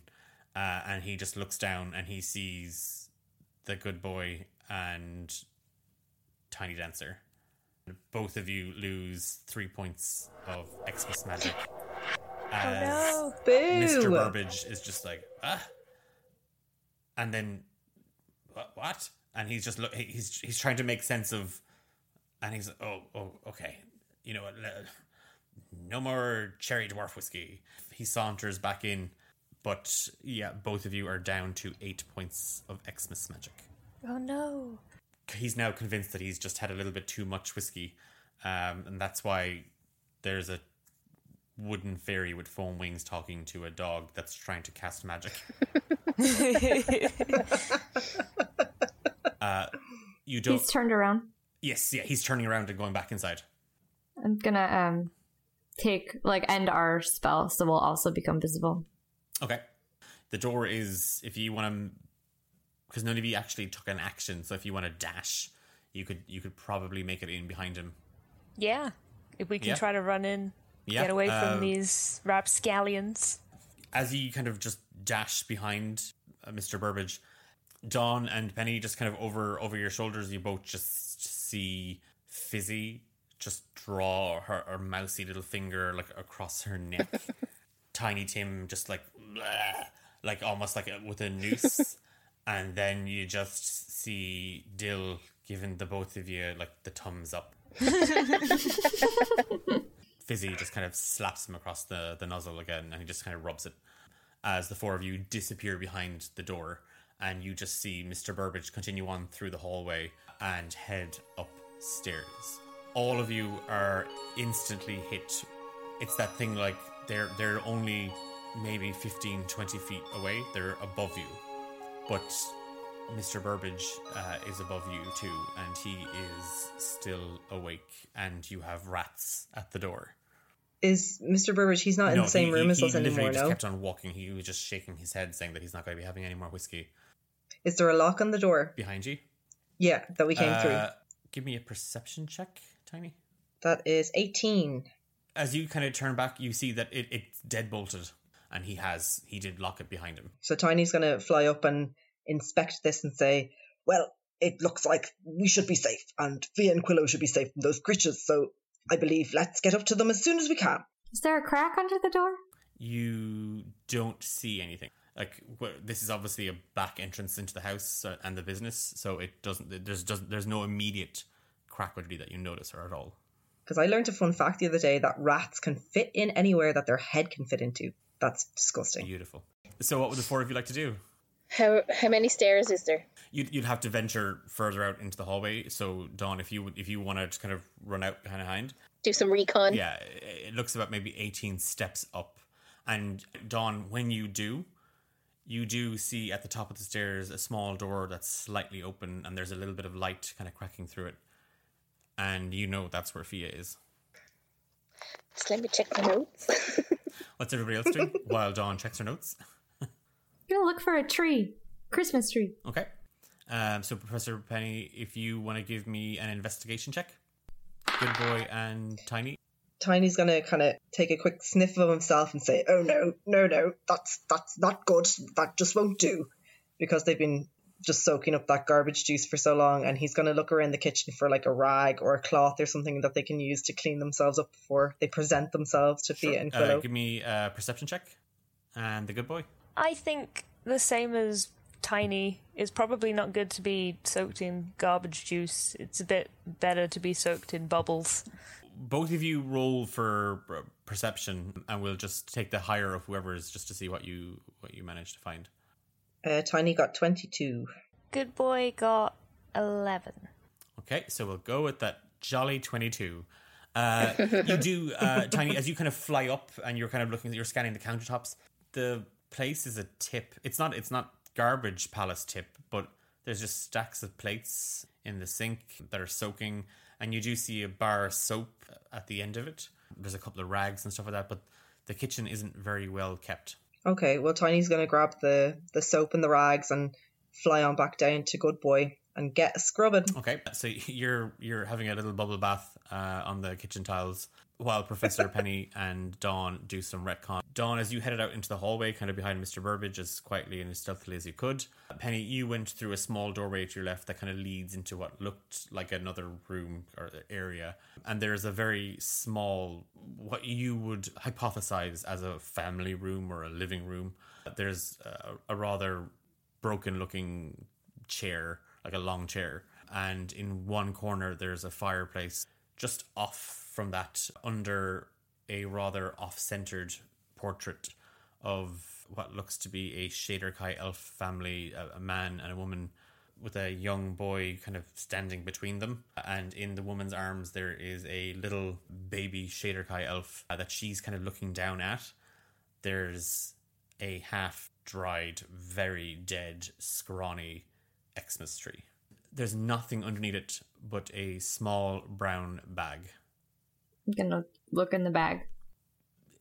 Speaker 1: Uh, and he just looks down and he sees the good boy and Tiny Dancer. Both of you lose three points of Xmas magic. As
Speaker 4: no.
Speaker 1: Mr. Burbage is just like, ah. And then, what? what? And he's just look. He's he's trying to make sense of, and he's oh oh okay, you know what? No more cherry dwarf whiskey. He saunters back in, but yeah, both of you are down to eight points of Xmas magic.
Speaker 4: Oh no.
Speaker 1: He's now convinced that he's just had a little bit too much whiskey, um, and that's why there's a wooden fairy with foam wings talking to a dog that's trying to cast magic. uh, you don't.
Speaker 5: He's turned around.
Speaker 1: yes, yeah, he's turning around and going back inside.
Speaker 5: I'm gonna um take like end our spell, so we'll also become visible.
Speaker 1: Okay. The door is if you want to, because none of you actually took an action. So if you want to dash, you could you could probably make it in behind him.
Speaker 4: Yeah. If we can
Speaker 1: Yeah.
Speaker 4: try to run in,
Speaker 1: Yeah,
Speaker 4: get away from
Speaker 1: um,
Speaker 4: these rapscallions.
Speaker 1: as you kind of just dash behind uh, Mr. Burbage, Dawn and Penny just kind of over over your shoulders. You both just see Fizzy just draw her, her mousy little finger like across her neck. Tiny Tim just like "Bleh," like almost like a, with a noose, and then you just see Dill giving the both of you like the thumbs up. Fizzy just kind of slaps him across the, the nozzle again and he just kind of rubs it as the four of you disappear behind the door and you just see Mr. Burbage continue on through the hallway and head upstairs. All of you are instantly hit. It's that thing like they're they're only maybe 15 20 feet away. They're above you. But Mr. Burbage uh, is above you too, and he is still awake, and you have rats at the door.
Speaker 2: Is Mr. Burbage? He's not in the same
Speaker 1: he,
Speaker 2: room
Speaker 1: he,
Speaker 2: as
Speaker 1: he
Speaker 2: us
Speaker 1: literally
Speaker 2: anymore.
Speaker 1: just
Speaker 2: No.
Speaker 1: kept on walking. He was just shaking his head, saying that he's not going to be having any more whiskey.
Speaker 2: Is there a lock on the door?
Speaker 1: Behind you,
Speaker 2: Yeah, that we came
Speaker 1: Uh,
Speaker 2: through.
Speaker 1: Give me a perception check, Tiny.
Speaker 2: That is eighteen.
Speaker 1: As you kind of turn back, you see that it, it's dead bolted, and he has he did lock it behind him.
Speaker 2: So Tiny's gonna fly up and inspect this and say, "Well, it looks like we should be safe, and Fia and Quillo should be safe from those creatures. So I believe let's get up to them as soon as we can."
Speaker 5: Is there a crack under the door?
Speaker 1: you don't see anything. Like wh- this is obviously a back entrance into the house uh, and the business, so it doesn't. There's doesn't. There's no immediate crack would be that you notice or at all.
Speaker 2: Because I learned a fun fact the other day that rats can fit in anywhere that their head can fit into. That's disgusting.
Speaker 1: Beautiful. So, what would the four of you like to do?
Speaker 3: How how many stairs is there?
Speaker 1: You'd, you'd have to venture further out into the hallway. So, Dawn, if you if you want to just kind of run out kind of behind,
Speaker 3: Do some recon.
Speaker 1: yeah, it looks about maybe eighteen steps up. And Dawn, when you do, you do see at the top of the stairs a small door that's slightly open, and there's a little bit of light kind of cracking through it. And you know that's where Fia is.
Speaker 3: Just let me check my notes.
Speaker 1: What's everybody else doing while Dawn checks her notes?
Speaker 5: Gonna look for a tree. Christmas tree.
Speaker 1: Okay. Um, so, Professor Penny, if you want to give me an investigation check, Good Boy and Tiny.
Speaker 2: Tiny's gonna kind of take a quick sniff of himself and say, "Oh no, no, no, that's that's not good. That just won't do," because they've been just soaking up that garbage juice for so long. And he's gonna look around the kitchen for like a rag or a cloth or something that they can use to clean themselves up before they present themselves to Fia and Quillo.
Speaker 1: Uh, give me a perception check. And the Good Boy.
Speaker 4: I think the same as Tiny is probably not good to be soaked in garbage juice. It's a bit better to be soaked in bubbles.
Speaker 1: Both of you roll for uh, perception, and we'll just take the higher of whoever is just to see what you what you manage to find.
Speaker 2: Uh, Tiny got twenty-two.
Speaker 4: Good boy got 11.
Speaker 1: Okay, so we'll go with that jolly 22. Uh, you do, uh, Tiny, as you kind of fly up and you're kind of looking, you're scanning the countertops. The place is a tip. It's not, it's not garbage palace tip, but there's just stacks of plates in the sink that are soaking, and you do see a bar of soap at the end of it. There's a couple of rags and stuff like that, but the kitchen isn't very well kept.
Speaker 2: Okay, well Tiny's gonna grab the the soap and the rags and fly on back down to Good Boy and get a scrubbing.
Speaker 1: Okay, so you're you're having a little bubble bath uh, on the kitchen tiles while Professor Penny and Dawn do some retcon. Dawn, as you headed out into the hallway, kind of behind Mr. Burbage, as quietly and as stealthily as you could. Penny, you went through a small doorway to your left that kind of leads into what looked like another room or area, and there's a very small, what you would hypothesize as a family room or a living room. There's a, a rather broken looking chair, like a long chair. And in one corner, there's a fireplace. Just off from that, under a rather off centered portrait of what looks to be a Shadar-kai elf family, a, a man and a woman with a young boy kind of standing between them. And in the woman's arms, there is a little baby Shadar-kai elf that she's kind of looking down at. There's a half dried, very dead, scrawny Xmas tree. There's nothing underneath it but a small brown bag.
Speaker 5: I'm gonna look in the bag.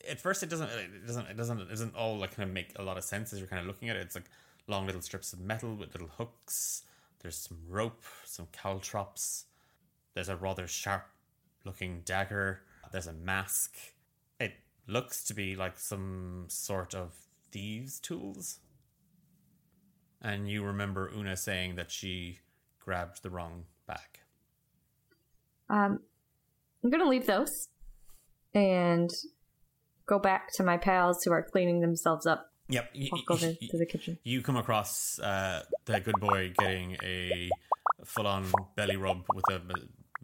Speaker 1: at first it doesn't it doesn't it doesn't it doesn't all like kind of make a lot of sense as you're kind of looking at it. It's like long little strips of metal with little hooks. There's some rope, some caltrops. There's a rather sharp looking dagger. There's a mask. It looks to be like some sort of thieves' tools. And you remember Una saying that she grabbed the wrong bag.
Speaker 5: Um, I'm gonna leave those and go back to my pals who are cleaning themselves up.
Speaker 1: Yep.
Speaker 5: Walk over
Speaker 1: y-
Speaker 5: to the kitchen.
Speaker 1: You come across uh, the good boy getting a full on belly rub with a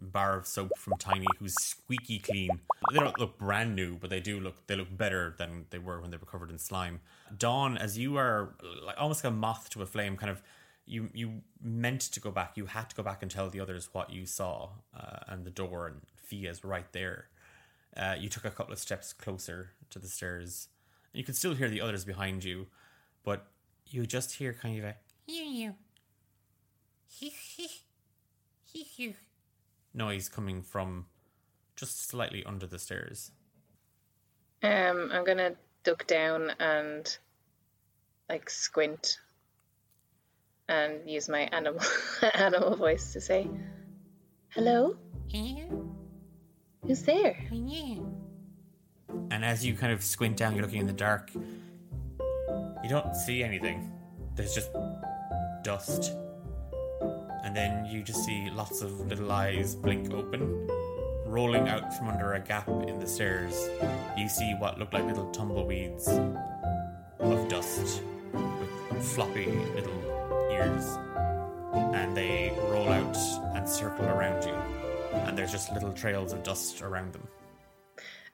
Speaker 1: bar of soap from Tiny, who's squeaky clean. They don't look brand new, but they do look they look better than they were when they were covered in slime. Dawn, as you are like almost like a moth to a flame, kind of. You, you meant to go back. You had to go back and tell the others what you saw, uh, and the door and Fia's right there. Uh, you took a couple of steps closer to the stairs. You can still hear the others behind you, but you just hear kind of a noise coming from just slightly under the stairs.
Speaker 3: Um, I'm gonna duck down and like squint and use my animal animal voice to say, "Hello, who's there?"
Speaker 1: And as you kind of squint down, you're looking in the dark. You don't see anything. There's just dust. And then you just see lots of little eyes blink open. Rolling out from under a gap in the stairs, you see what look like little tumbleweeds of dust with floppy little ears. And they roll out and circle around you. And there's just little trails of dust around them.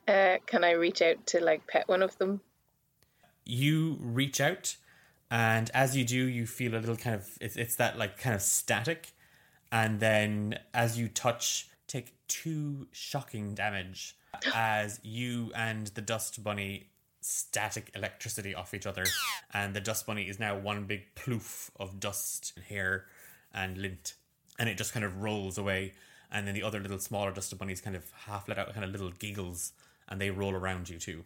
Speaker 3: Uh, can I reach out to like pet one of them?
Speaker 1: you reach out and as you do you feel a little kind of it's, it's that like kind of static. And then as you touch take two shocking damage as you and the dust bunny static electricity off each other. And the dust bunny is now one big ploof of dust and hair and lint. And it just kind of rolls away. And then the other little smaller dust bunnies kind of half let out kind of little giggles. And they roll around you too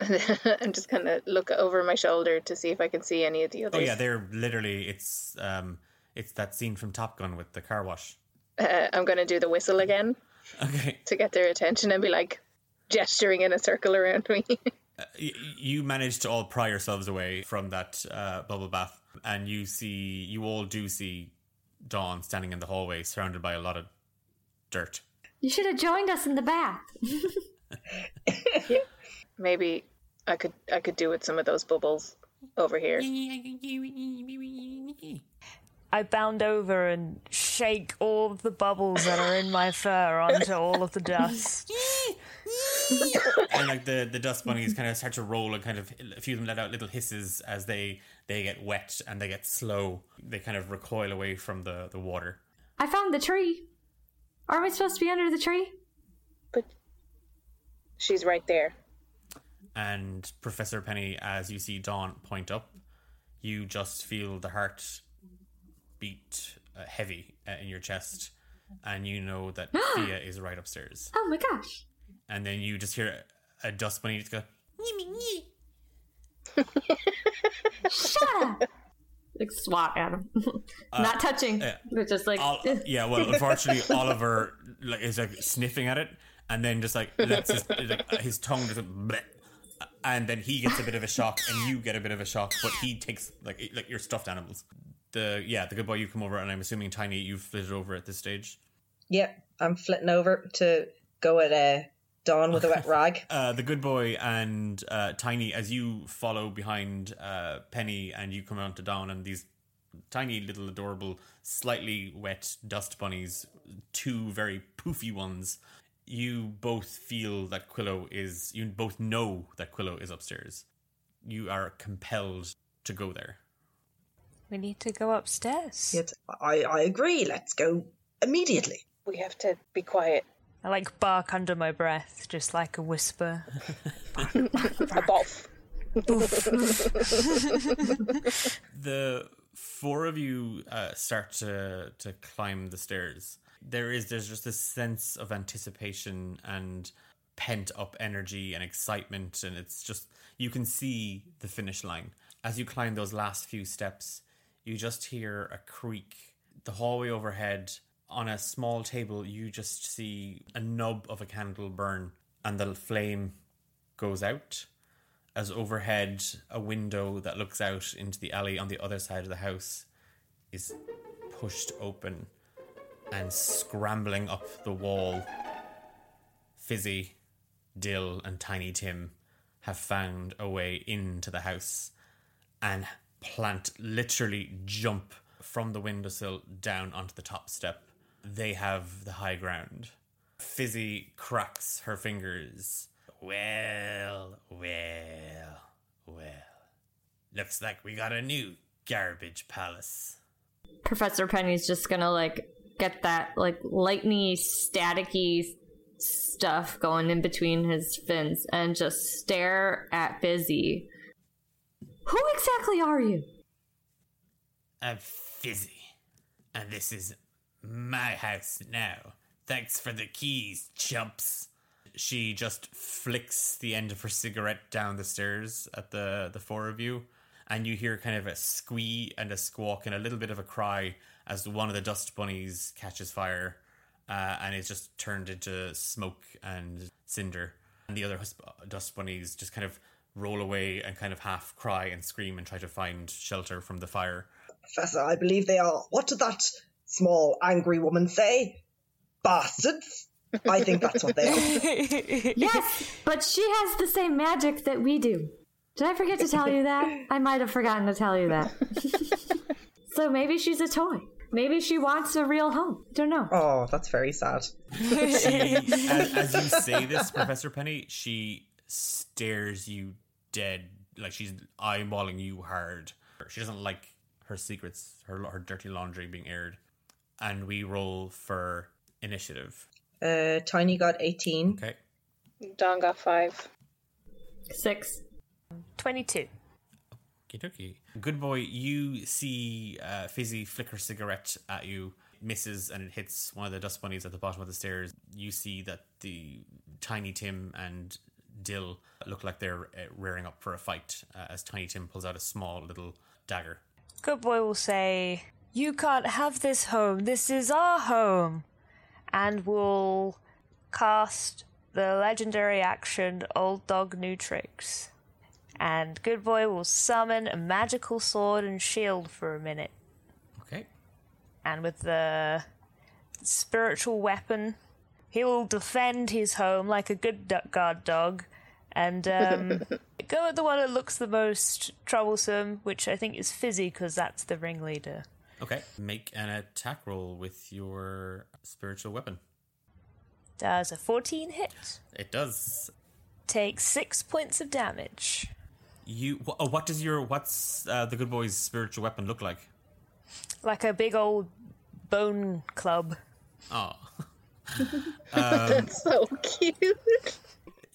Speaker 3: I'm just gonna look over my shoulder to see if I can see any of the others.
Speaker 1: Oh yeah, they're literally it's um it's that scene from Top Gun with the car wash.
Speaker 3: uh, I'm gonna do the whistle again
Speaker 1: Okay,
Speaker 3: to get their attention and be like gesturing in a circle around me.
Speaker 1: y- you manage to all pry yourselves away from that uh, bubble bath, and you see you all do see Dawn standing in the hallway, surrounded by a lot of dirt.
Speaker 5: You should have joined us in the bath.
Speaker 3: Maybe I could I could do with some of those bubbles over here.
Speaker 4: I bound over and shake all of the bubbles that are in my fur onto all of the dust.
Speaker 1: and like the the dust bunnies kind of start to roll and kind of a few of them let out little hisses as they they get wet and they get slow. They kind of recoil away from the the water.
Speaker 5: I found the tree. Aren't we supposed to be under the tree?
Speaker 3: But she's right there.
Speaker 1: And Professor Penny, as you see Dawn point up, you just feel the heart beat uh, heavy uh, in your chest, and you know that Fia is right upstairs.
Speaker 5: Oh my gosh.
Speaker 1: And then you just hear a dust bunny just go,
Speaker 5: Shut up. Like swat at him. Not touching.
Speaker 1: yeah.
Speaker 5: But just like
Speaker 1: Ol- yeah, well, unfortunately, Oliver like is like sniffing at it, and then just like lets his like, his tongue just bleh, and then he gets a bit of a shock, and you get a bit of a shock, but he takes like like your stuffed animals. The yeah, the good boy you come over, and I'm assuming Tiny you've flitted over at this stage.
Speaker 2: Yep, I'm flitting over to go at uh, Dawn with a wet rag.
Speaker 1: Uh, the good boy and uh, Tiny, as you follow behind uh, Penny, and you come on to Dawn, and these tiny little adorable, slightly wet dust bunnies, two very poofy ones. You both feel that Quillo is. You both know that Quillo is upstairs. You are compelled to go there.
Speaker 4: We need to go upstairs.
Speaker 2: Yet, I, I agree. Let's go immediately.
Speaker 3: We have to be quiet.
Speaker 4: I like bark under my breath, just like a whisper.
Speaker 3: A boff.
Speaker 1: the four of you uh, start to to climb the stairs. There is there's just this sense of anticipation and pent up energy and excitement, and it's just you can see the finish line as you climb those last few steps. You just hear a creak. The hallway overhead, on a small table, you just see a nub of a candle burn, and the flame goes out as overhead a window that looks out into the alley on the other side of the house is pushed open and scrambling up the wall fizzy dill and tiny tim have found a way into the house and plant literally jump from the windowsill down onto the top step they have the high ground fizzy cracks her fingers well, well, well. Looks like we got a new garbage palace.
Speaker 5: Professor Penny's just gonna like get that like lightning staticky stuff going in between his fins and just stare at Fizzy. Who exactly are you?
Speaker 1: I'm Fizzy, and this is my house now. Thanks for the keys, chumps she just flicks the end of her cigarette down the stairs at the the four of you and you hear kind of a squee and a squawk and a little bit of a cry as one of the dust bunnies catches fire uh, and is just turned into smoke and cinder and the other dust bunnies just kind of roll away and kind of half cry and scream and try to find shelter from the fire
Speaker 2: professor i believe they are what did that small angry woman say bastards I think that's what they are.
Speaker 5: yes, but she has the same magic that we do. Did I forget to tell you that? I might have forgotten to tell you that. so maybe she's a toy. Maybe she wants a real home. Dawn't know.
Speaker 2: Oh, that's very sad.
Speaker 1: she, as, as you say this, Professor Penny, she stares you dead, like she's eyeballing you hard. She doesn't like her secrets, her her dirty laundry being aired. And we roll for initiative.
Speaker 2: Uh, Tiny got 18.
Speaker 1: Okay.
Speaker 3: Don got 5.
Speaker 5: 6.
Speaker 4: 22.
Speaker 1: Okie Good boy, you see uh, Fizzy flicker cigarette at you, misses, and it hits one of the dust bunnies at the bottom of the stairs. You see that the Tiny Tim and Dill look like they're uh, rearing up for a fight uh, as Tiny Tim pulls out a small little dagger.
Speaker 4: Good boy will say, You can't have this home. This is our home and will cast the legendary action Old Dog New Tricks. And Good Boy will summon a magical sword and shield for a minute.
Speaker 1: Okay.
Speaker 4: And with the spiritual weapon, he will defend his home like a good guard dog and um, go at the one that looks the most troublesome, which I think is Fizzy because that's the ringleader.
Speaker 1: Okay. Make an attack roll with your spiritual weapon.
Speaker 4: Does a 14 hit?
Speaker 1: It does.
Speaker 4: Take six points of damage.
Speaker 1: You. Wh- what does your. What's uh, the good boy's spiritual weapon look like?
Speaker 4: Like a big old bone club.
Speaker 1: Oh.
Speaker 3: um, That's so cute.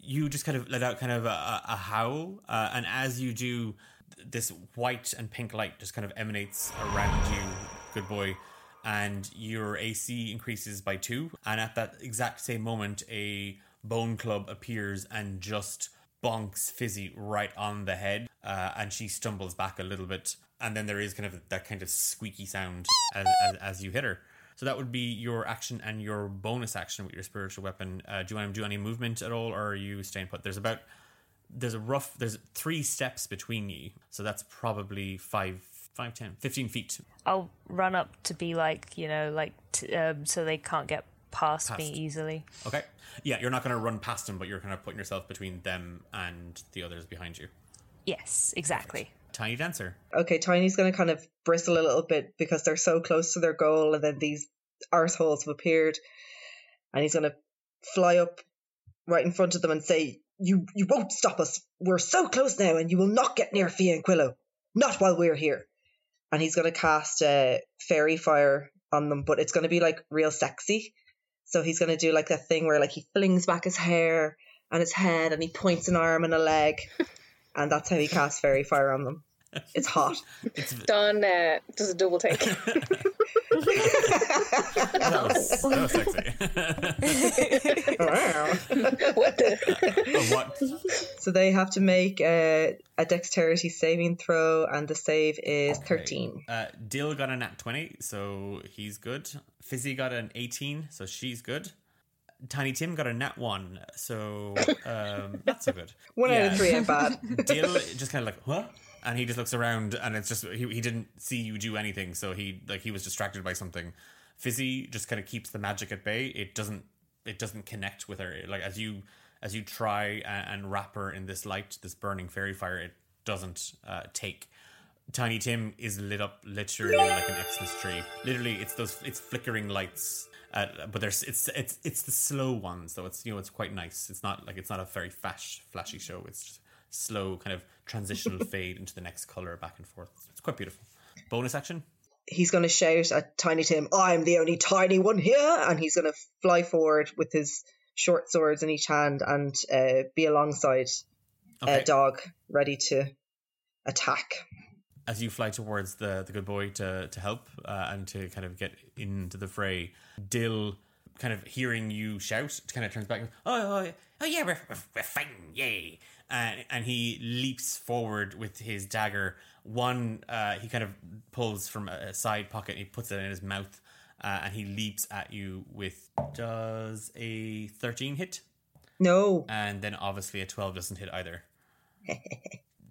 Speaker 1: You just kind of let out kind of a, a howl, uh, and as you do, this white and pink light just kind of emanates around you, good boy, and your AC increases by two. And at that exact same moment, a bone club appears and just bonks Fizzy right on the head, uh, and she stumbles back a little bit. And then there is kind of that kind of squeaky sound as, as, as you hit her. So that would be your action and your bonus action with your spiritual weapon. Uh, do you want to do any movement at all, or are you staying put? There's about there's a rough there's three steps between you so that's probably five five ten fifteen feet
Speaker 4: i'll run up to be like you know like t- um, so they can't get past, past, me easily
Speaker 1: okay yeah you're not going to run past them but you're kind of putting yourself between them and the others behind you
Speaker 4: yes exactly
Speaker 1: tiny dancer
Speaker 2: okay tiny's going to kind of bristle a little bit because they're so close to their goal and then these arseholes have appeared and he's going to fly up right in front of them and say you you won't stop us. We're so close now, and you will not get near Fia and Quillo. Not while we're here. And he's going to cast a uh, faerie fire on them, but it's going to be like real sexy. So he's going to do like that thing where like he flings back his hair and his head, and he points an arm and a leg, and that's how he casts faerie fire on them. It's hot.
Speaker 3: It's... Dawn uh, does a double take.
Speaker 1: that, was, that was sexy.
Speaker 3: wow. what the?
Speaker 1: Oh, what?
Speaker 2: So they have to make a, a dexterity saving throw, and the save is 13.
Speaker 1: Uh, Dill got a nat 20, so he's good. Fizzy got an 18, so she's good. Tiny Tim got a nat 1, so um, not so good.
Speaker 2: One out of three ain't bad.
Speaker 1: Dill just kind of like, what? And he just looks around, and it's just he, he didn't see you do anything, so he like he was distracted by something. Fizzy just kind of keeps the magic at bay. It doesn't it doesn't connect with her. Like as you as you try and, wrap her in this light, this burning faerie fire, it doesn't uh, take. Tiny Tim is lit up literally like an Xmas tree. Literally, it's those it's flickering lights, uh, but there's it's it's it's the slow ones though. It's you know it's quite nice. It's not like it's not a very flash flashy show. It's just slow kind of transitional fade into the next color back and forth. It's quite beautiful. Bonus action.
Speaker 2: He's going to shout at Tiny Tim, I'm the only tiny one here. And he's going to fly forward with his short swords in each hand and uh, be alongside
Speaker 1: Okay.
Speaker 2: a dog, ready to attack.
Speaker 1: as you fly towards the the good boy to to help uh, and to kind of get into the fray, Dill kind of hearing you shout, kind of turns back. and goes, Oh, oh, oh yeah, we're, we're, we're fighting, yay! And and he leaps forward with his dagger. One, uh, he kind of pulls from a a side pocket. And he puts it in his mouth, uh, and he leaps at you with does a thirteen hit,
Speaker 2: No.
Speaker 1: and then obviously a twelve doesn't hit either.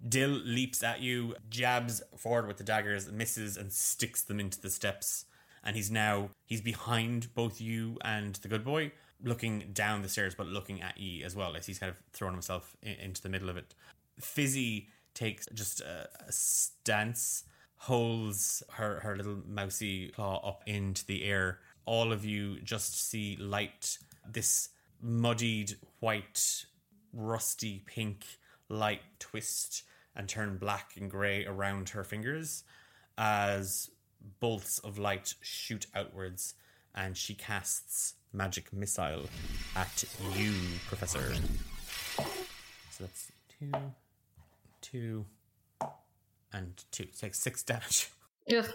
Speaker 1: Dill leaps at you, jabs forward with the daggers, misses, and sticks them into the steps. And he's now he's behind both you and the good boy, looking down the stairs, but looking at ye as well, as he's kind of thrown himself in, into the middle of it. Fizzy takes just a, a stance, holds her her little mousy claw up into the air. All of you just see light. This muddied white rusty pink light twist and turn black and grey around her fingers as bolts of light shoot outwards and she casts magic missile at you, Professor. So that's two, two, and two. It takes six damage.
Speaker 5: Ugh.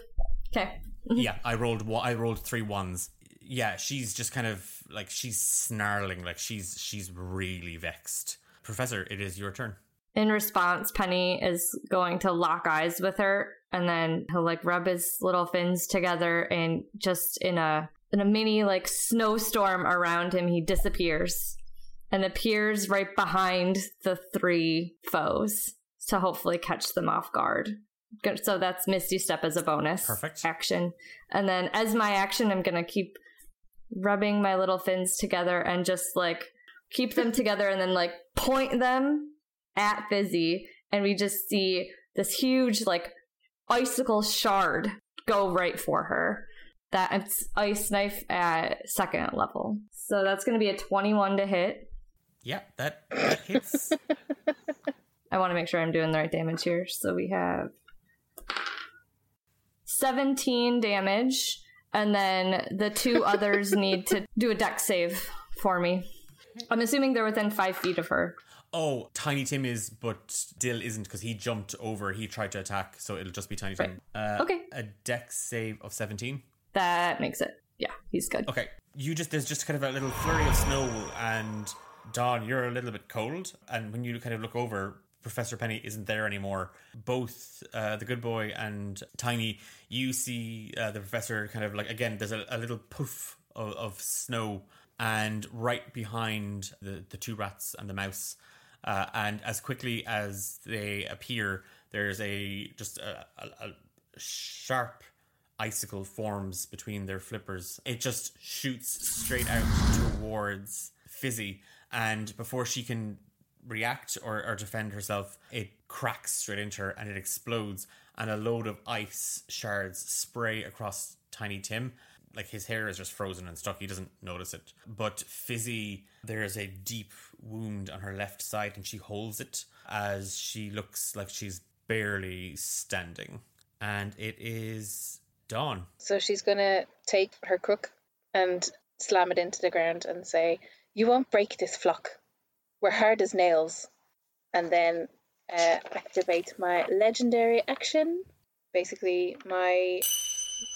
Speaker 5: Okay.
Speaker 1: yeah, I rolled. I rolled three ones. Yeah, she's just kind of like she's snarling, like she's she's really vexed. Professor, it is your turn.
Speaker 5: In response, Penny is going to lock eyes with her and then he'll like rub his little fins together and just in a in a mini like snowstorm around him he disappears and appears right behind the three foes to hopefully catch them off guard. So that's Misty Step as a bonus
Speaker 1: Perfect.
Speaker 5: action. And then as my action I'm going to keep rubbing my little fins together and just like keep them together and then like point them at Fizzy, and we just see this huge like icicle shard go right for her. That it's ice knife at second level. So that's going to be a 21 to hit.
Speaker 1: Yeah, that that hits.
Speaker 5: I want to make sure I'm doing the right damage here. So we have 17 damage, and then the two others need to do a dex save for me. I'm assuming they're within five feet of her.
Speaker 1: oh, Tiny Tim is, but Dill isn't because he jumped over. He tried to attack, so it'll just be Tiny Tim. Uh,
Speaker 5: Okay.
Speaker 1: A dex save of seventeen.
Speaker 5: That makes it. Yeah, he's good.
Speaker 1: Okay, you just there's just kind of a little flurry of snow, and Dawn, you're a little bit cold, and when you kind of look over. Professor Penny isn't there anymore. Both uh, the good boy and Tiny, you see uh, the professor kind of like again. There's a, a little poof of, of snow, and right behind the the two rats and the mouse, uh, and as quickly as they appear, there's a just a, a, a sharp icicle forms between their flippers. It just shoots straight out towards Fizzy, and before she can react or, or defend herself, it cracks straight into her and it explodes, and a load of ice shards spray across Tiny Tim. Like his hair is just frozen and stuck, he doesn't notice it. But Fizzy, there is a deep wound on her left side, and she holds it as she looks like she's barely standing. And it is Dawn.
Speaker 3: So she's gonna take her crook and slam it into the ground and say, "You won't break this flock. We're hard as nails." And then uh, activate my legendary action. Basically, my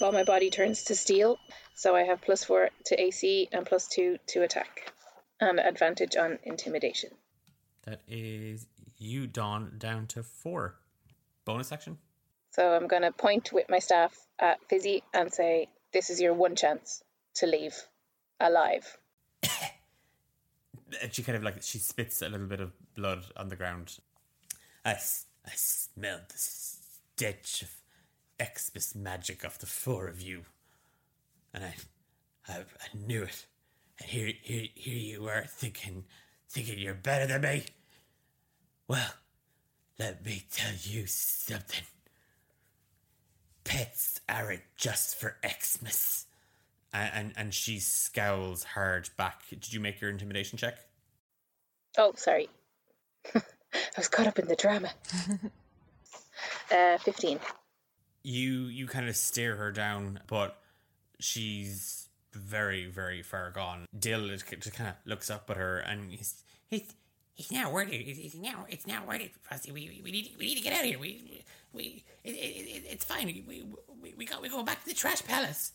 Speaker 3: well, my body turns to steel, so I have plus four to AC and plus two to attack. and advantage on intimidation.
Speaker 1: That is you, Dawn, down to four. Bonus action.
Speaker 3: So I'm going to point with my staff at Fizzy and say, This is your one chance to leave alive.
Speaker 1: And she kind of like she spits a little bit of blood on the ground. I, I smelled the stench of Xmas magic off the four of you, and I, I, I knew it. And here, here, here you are thinking, thinking you're better than me. Well, let me tell you something. Pets aren't just for Xmas. And, and and she scowls hard back. Did you make your intimidation check?
Speaker 3: Oh, sorry. I was caught up in the drama. uh, 15.
Speaker 1: You you kind of stare her down, but she's very very far gone. Dill just kind of looks up at her and he's he's he's now worried. He's now it's now worried. We, we, we need we need to get out of here. We we it, it, it, it's fine. We we we got we go back to the trash palace.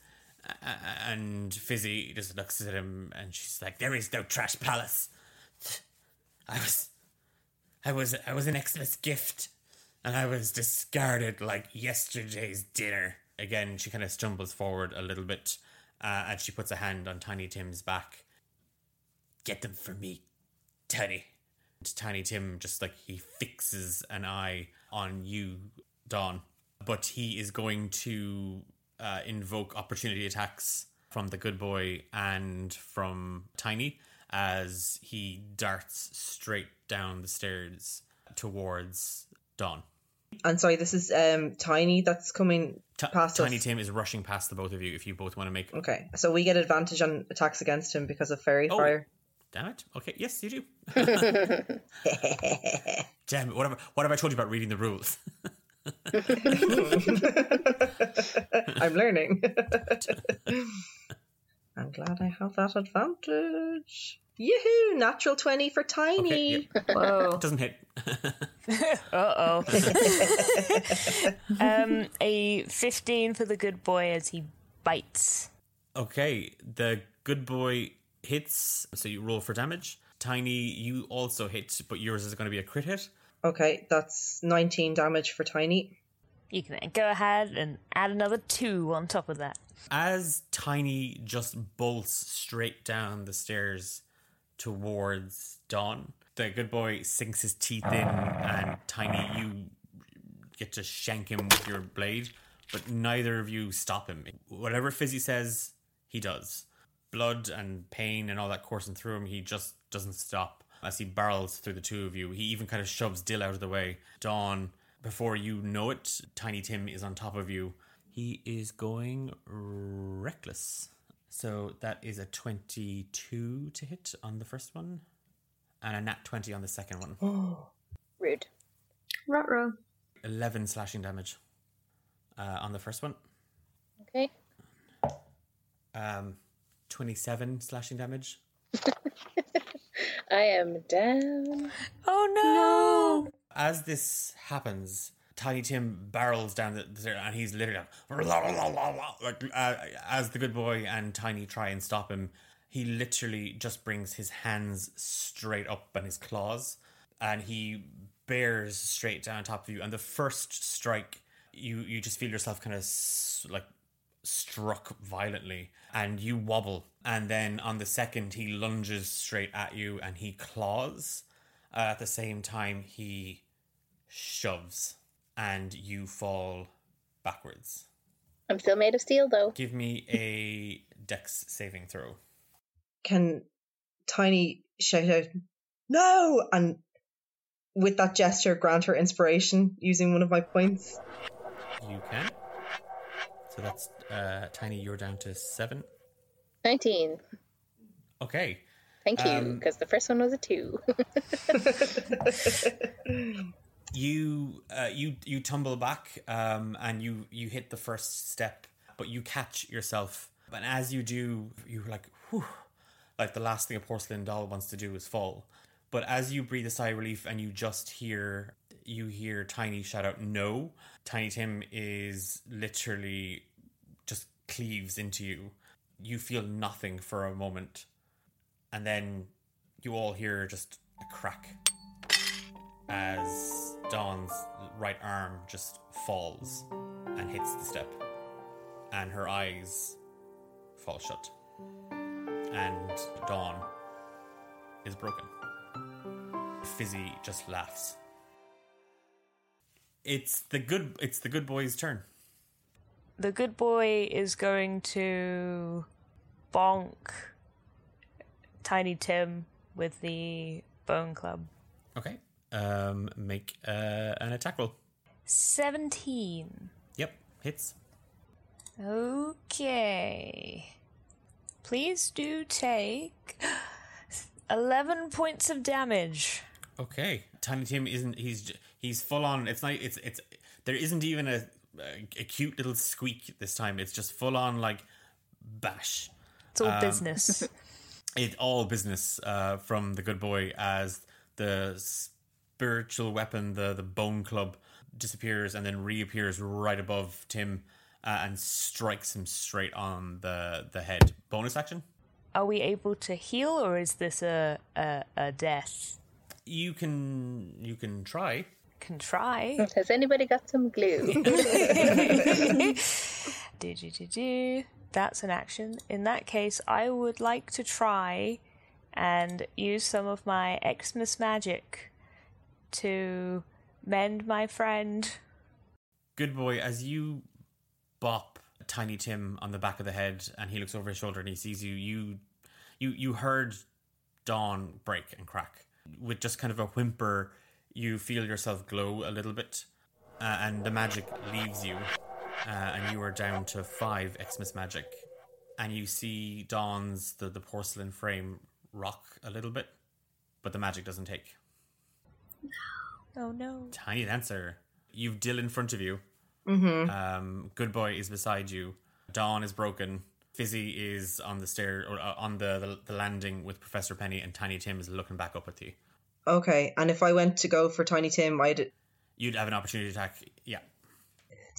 Speaker 1: Uh, and Fizzy just looks at him and she's like, "There is no trash palace. I was, I was, I was an Xmas gift, and I was discarded like yesterday's dinner." Again, she kind of stumbles forward a little bit, uh, and she puts a hand on Tiny Tim's back. Get them for me, Tiny. And Tiny Tim just like he fixes an eye on you, Dawn, but he is going to uh, invoke opportunity attacks from the good boy and from Tiny as he darts straight down the stairs towards Dawn.
Speaker 2: And sorry, this is um Tiny that's coming
Speaker 1: T-
Speaker 2: past
Speaker 1: Tiny
Speaker 2: us.
Speaker 1: Tim is rushing past the both of you if you both want to make.
Speaker 2: Okay, so we get advantage on attacks against him because of fairy
Speaker 1: Oh.
Speaker 2: fire.
Speaker 1: Damn it. Okay, yes, you do. Damn it. What have, I, what have I told you about reading the rules?
Speaker 2: I'm learning. I'm glad I have that advantage. Yoo-hoo! Natural 20 for Tiny.
Speaker 1: Okay,
Speaker 5: Whoa.
Speaker 1: Doesn't hit.
Speaker 4: Uh oh. um, a 15 for the good boy as he bites.
Speaker 1: Okay, the good boy hits, so you roll for damage. Tiny, you also hit, but yours is going to be a crit hit.
Speaker 2: Okay, that's 19 damage for Tiny.
Speaker 4: You can go ahead and add another two on top of that.
Speaker 1: As Tiny just bolts straight down the stairs towards Dawn, the good boy sinks his teeth in, and Tiny, you get to shank him with your blade, but neither of you stop him. Whatever Fizzy says, he does. Blood and pain and all that coursing through him, he just doesn't stop. As he barrels through the two of you, he even kind of shoves Dill out of the way. Dawn, before you know it, Tiny Tim is on top of you. He is going reckless. So that is a 22 to hit on the first one, and a nat 20 on the second one.
Speaker 3: Rude.
Speaker 5: Ruh-roh.
Speaker 1: 11 slashing damage uh, on the first one.
Speaker 3: Okay.
Speaker 1: Um, 27 slashing damage.
Speaker 3: I am down.
Speaker 4: Oh no!
Speaker 1: As this happens, Tiny Tim barrels down the, the and he's literally like, like uh, as the good boy and Tiny try and stop him, he literally just brings his hands straight up and his claws, and he bears straight down on top of you. And the first strike, you you just feel yourself kind of s- like struck violently and you wobble and then on the second he lunges straight at you and he claws uh, at the same time he shoves and you fall backwards
Speaker 3: I'm still made of steel, though.
Speaker 1: give me a dex saving throw
Speaker 2: Can Tiny shout out, no! And with that gesture, grant her inspiration using one of my points.
Speaker 1: you can so that's uh, tiny you're down to seven
Speaker 3: 19.
Speaker 1: okay
Speaker 3: Thank you,
Speaker 1: Um,
Speaker 3: because the first one was a 2.
Speaker 1: you uh, you you tumble back um, and you you hit the first step but you catch yourself and as you do you're like whew, like the last thing a porcelain doll wants to do is fall but as you breathe a sigh of relief and you just hear you hear tiny shout out no. Tiny tim is literally just cleaves into you. You feel nothing for a moment. And then you all hear just a crack as Dawn's right arm just falls and hits the step, and her eyes fall shut, and Dawn is broken. Fizzy just laughs. It's the good. It's the good boy's turn.
Speaker 4: The good boy is going to bonk Tiny Tim with the bone club.
Speaker 1: Okay. Um, make uh, an attack roll.
Speaker 4: 17.
Speaker 1: Yep, hits.
Speaker 4: Okay. Please do take 11 points of damage.
Speaker 1: Okay. Tiny Tim isn't. He's he's full on. It's not. It's it's. There isn't even a a, a cute little squeak this time. It's just full on like bash.
Speaker 4: It's all business.
Speaker 1: it's all business uh, from the good boy as the spiritual weapon, the the bone club, disappears and then reappears right above Tim uh, and strikes him straight on the the head. Bonus action.
Speaker 4: Are we able to heal or is this a, a, a death?
Speaker 1: You can you can try.
Speaker 4: Can try.
Speaker 3: Has anybody got some glue?
Speaker 4: do, do, do, do. That's an action. In that case, I would like to try and use some of my Xmas magic to mend my friend.
Speaker 1: Good boy, as you bop Tiny Tim on the back of the head and he looks over his shoulder and he sees you, you you you heard Dawn break and crack. With just kind of a whimper, you feel yourself glow a little bit, uh, and the magic leaves you, uh, and you are down to five Xmas magic. And you see Dawn's the, the porcelain frame rock a little bit, but the magic doesn't take.
Speaker 4: Oh no.
Speaker 1: Tiny dancer. You've Dill in front of you. Mm-hmm. Um, Good boy is beside you. Dawn is broken. Fizzy is on the stair or uh, on the, the the landing with Professor Penny, and Tiny Tim is looking back up at you.
Speaker 2: Okay, and if I went to go for Tiny Tim, I'd
Speaker 1: You'd have an opportunity to attack. Yeah.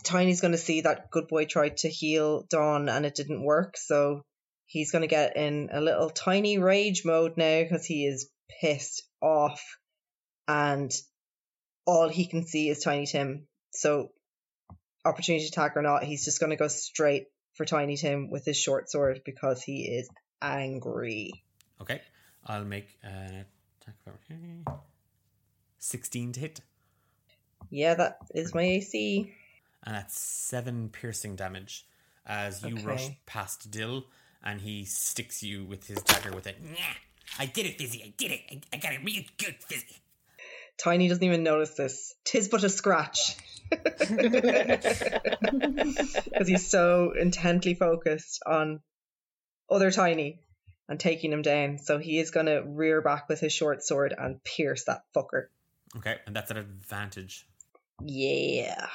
Speaker 2: Tiny's going to see that good boy tried to heal Dawn and it didn't work, so he's going to get in a little tiny rage mode now because he is pissed off and all he can see is Tiny Tim. So, opportunity attack or not, he's just going to go straight for Tiny Tim with his short sword because he is angry.
Speaker 1: Okay. I'll make an attack of opportunity. Sixteen to hit,
Speaker 2: Yeah, that is my AC.
Speaker 1: and that's seven piercing damage as you
Speaker 2: Okay.
Speaker 1: rush past Dill, and he sticks you with his dagger with it. Yeah, I did it, Fizzy. I did it. I, I got it real good, Fizzy.
Speaker 2: Tiny doesn't even notice this. Tis but a scratch. Because he's so intently focused on other Tiny and taking him down. So he is going to rear back with his short sword and pierce that fucker.
Speaker 1: Okay, and that's an advantage.
Speaker 2: Yeah.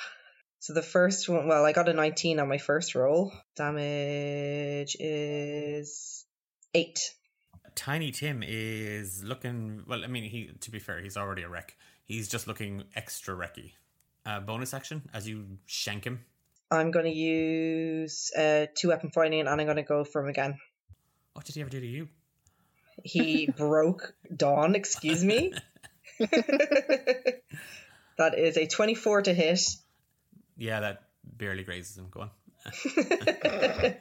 Speaker 2: So the first one, well, I got a 19 on my first roll. Damage is 8.
Speaker 1: Tiny Tim is looking well. I mean, he to be fair, he's already a wreck. He's just looking extra wrecky. Uh, bonus action as you shank him.
Speaker 2: I'm going to use uh, two weapon fighting and I'm going to go for him again.
Speaker 1: What did he ever do to you?
Speaker 2: He broke Dawn, excuse me. that is a 24 to hit.
Speaker 1: Yeah, that barely grazes him. Go on.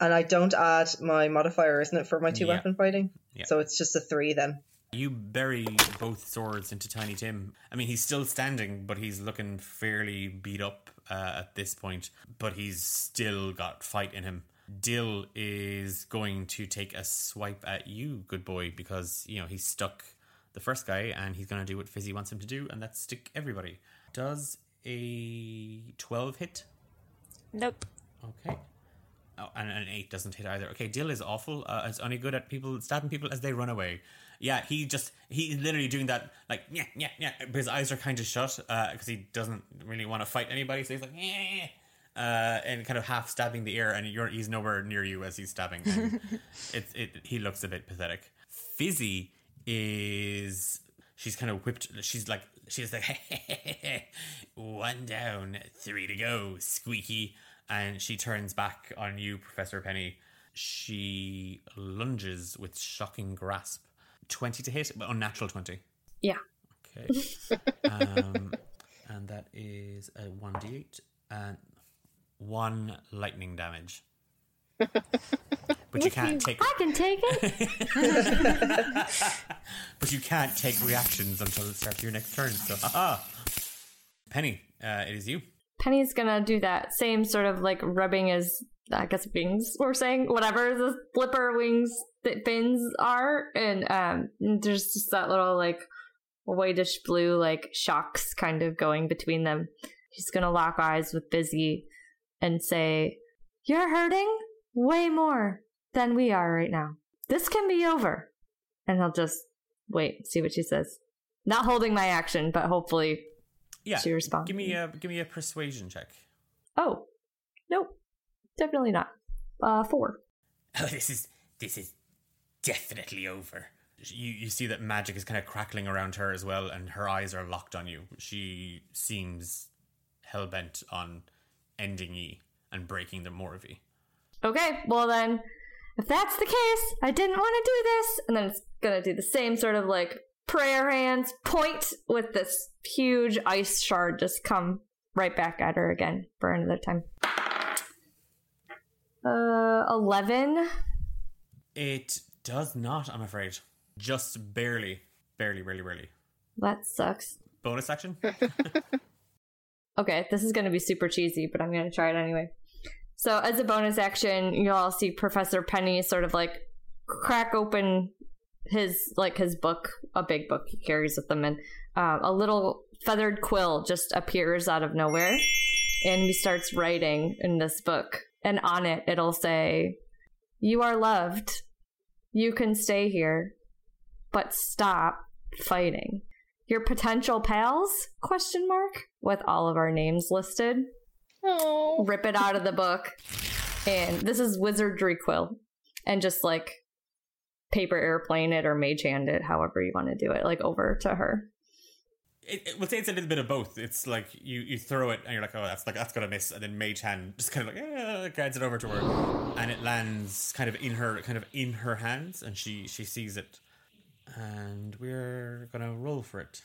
Speaker 2: And I don't add my modifier, isn't it, for my two
Speaker 1: Yeah.
Speaker 2: weapon fighting?
Speaker 1: Yeah.
Speaker 2: So it's just a three then.
Speaker 1: You bury both swords into Tiny Tim. I mean, he's still standing, but he's looking fairly beat up uh, at this point. But he's still got fight in him. Dill is going to take a swipe at you, good boy, because you know he's stuck the first guy, and he's going to do what Fizzy wants him to do, and that's stick everybody. Does a twelve hit?
Speaker 4: Nope.
Speaker 1: Okay. Oh, and an eight doesn't hit either. Okay, Dill is awful. Uh, it's only good at people stabbing people as they run away. Yeah, he just he's literally doing that like yeah yeah yeah. But his eyes are kind of shut because he doesn't really want to fight anybody. So he's like yeah, uh, and kind of half stabbing the air, and you're he's nowhere near you as he's stabbing. It. He looks a bit pathetic. Fizzy is she's kind of whipped. She's like she's like one down, three to go, squeaky, and she turns back on you, Professor Penny. she lunges with shocking grasp. 20 to hit, but unnatural 20.
Speaker 5: Yeah.
Speaker 1: Okay. um, and that is a 1d8 and one lightning damage. But you can't take
Speaker 5: I can take it.
Speaker 1: but you can't take reactions until the start of your next turn. So haha. Penny, uh, it is you.
Speaker 5: Penny's gonna do that same sort of like rubbing his, I guess, wings or saying whatever the flipper wings that fins are, and um, there's just that little like whitish blue like shocks kind of going between them. He's gonna lock eyes with Fizzy and say, "You're hurting way more than we are right now. This can be over." And he'll just wait, see what she says. Not holding my action, but hopefully
Speaker 1: Yeah.
Speaker 5: She responds.
Speaker 1: Give me a give me a persuasion check.
Speaker 5: Oh, nope, definitely not. Uh, four.
Speaker 1: Oh, this is this is definitely over. You you see that magic is kind of crackling around her as well, and her eyes are locked on you. She seems hell bent on ending ye and breaking the Morvi.
Speaker 5: Okay, well then, if that's the case, I didn't want to do this, and then it's gonna do the same sort of like prayer hands point with this huge ice shard just come right back at her again for another time. Uh, eleven.
Speaker 1: It does not, I'm afraid. Just barely, barely, barely, barely.
Speaker 5: That sucks.
Speaker 1: Bonus action.
Speaker 5: Okay, this is going to be super cheesy, but I'm going to try it anyway. So, as a bonus action, you'll all see Professor Penny sort of like crack open his like his book, a big book he carries with him, and uh, a little feathered quill just appears out of nowhere, and he starts writing in this book, and on it it'll say, "You are loved. You can stay here, but stop fighting." Your potential pals? Question mark with all of our names listed.
Speaker 3: Oh,
Speaker 5: Rip it out of the book, and this is wizardry quill, and just like paper airplane it or mage hand it, however you want to do it, like over to her.
Speaker 1: It, it, we'll say it's a little bit of both. It's like you, you throw it and you're like, oh, that's like that's gonna miss, and then Mage Hand just kind of like eh, guides it over to her, and it lands kind of in her kind of in her hands, and she she sees it, and we're gonna roll for it.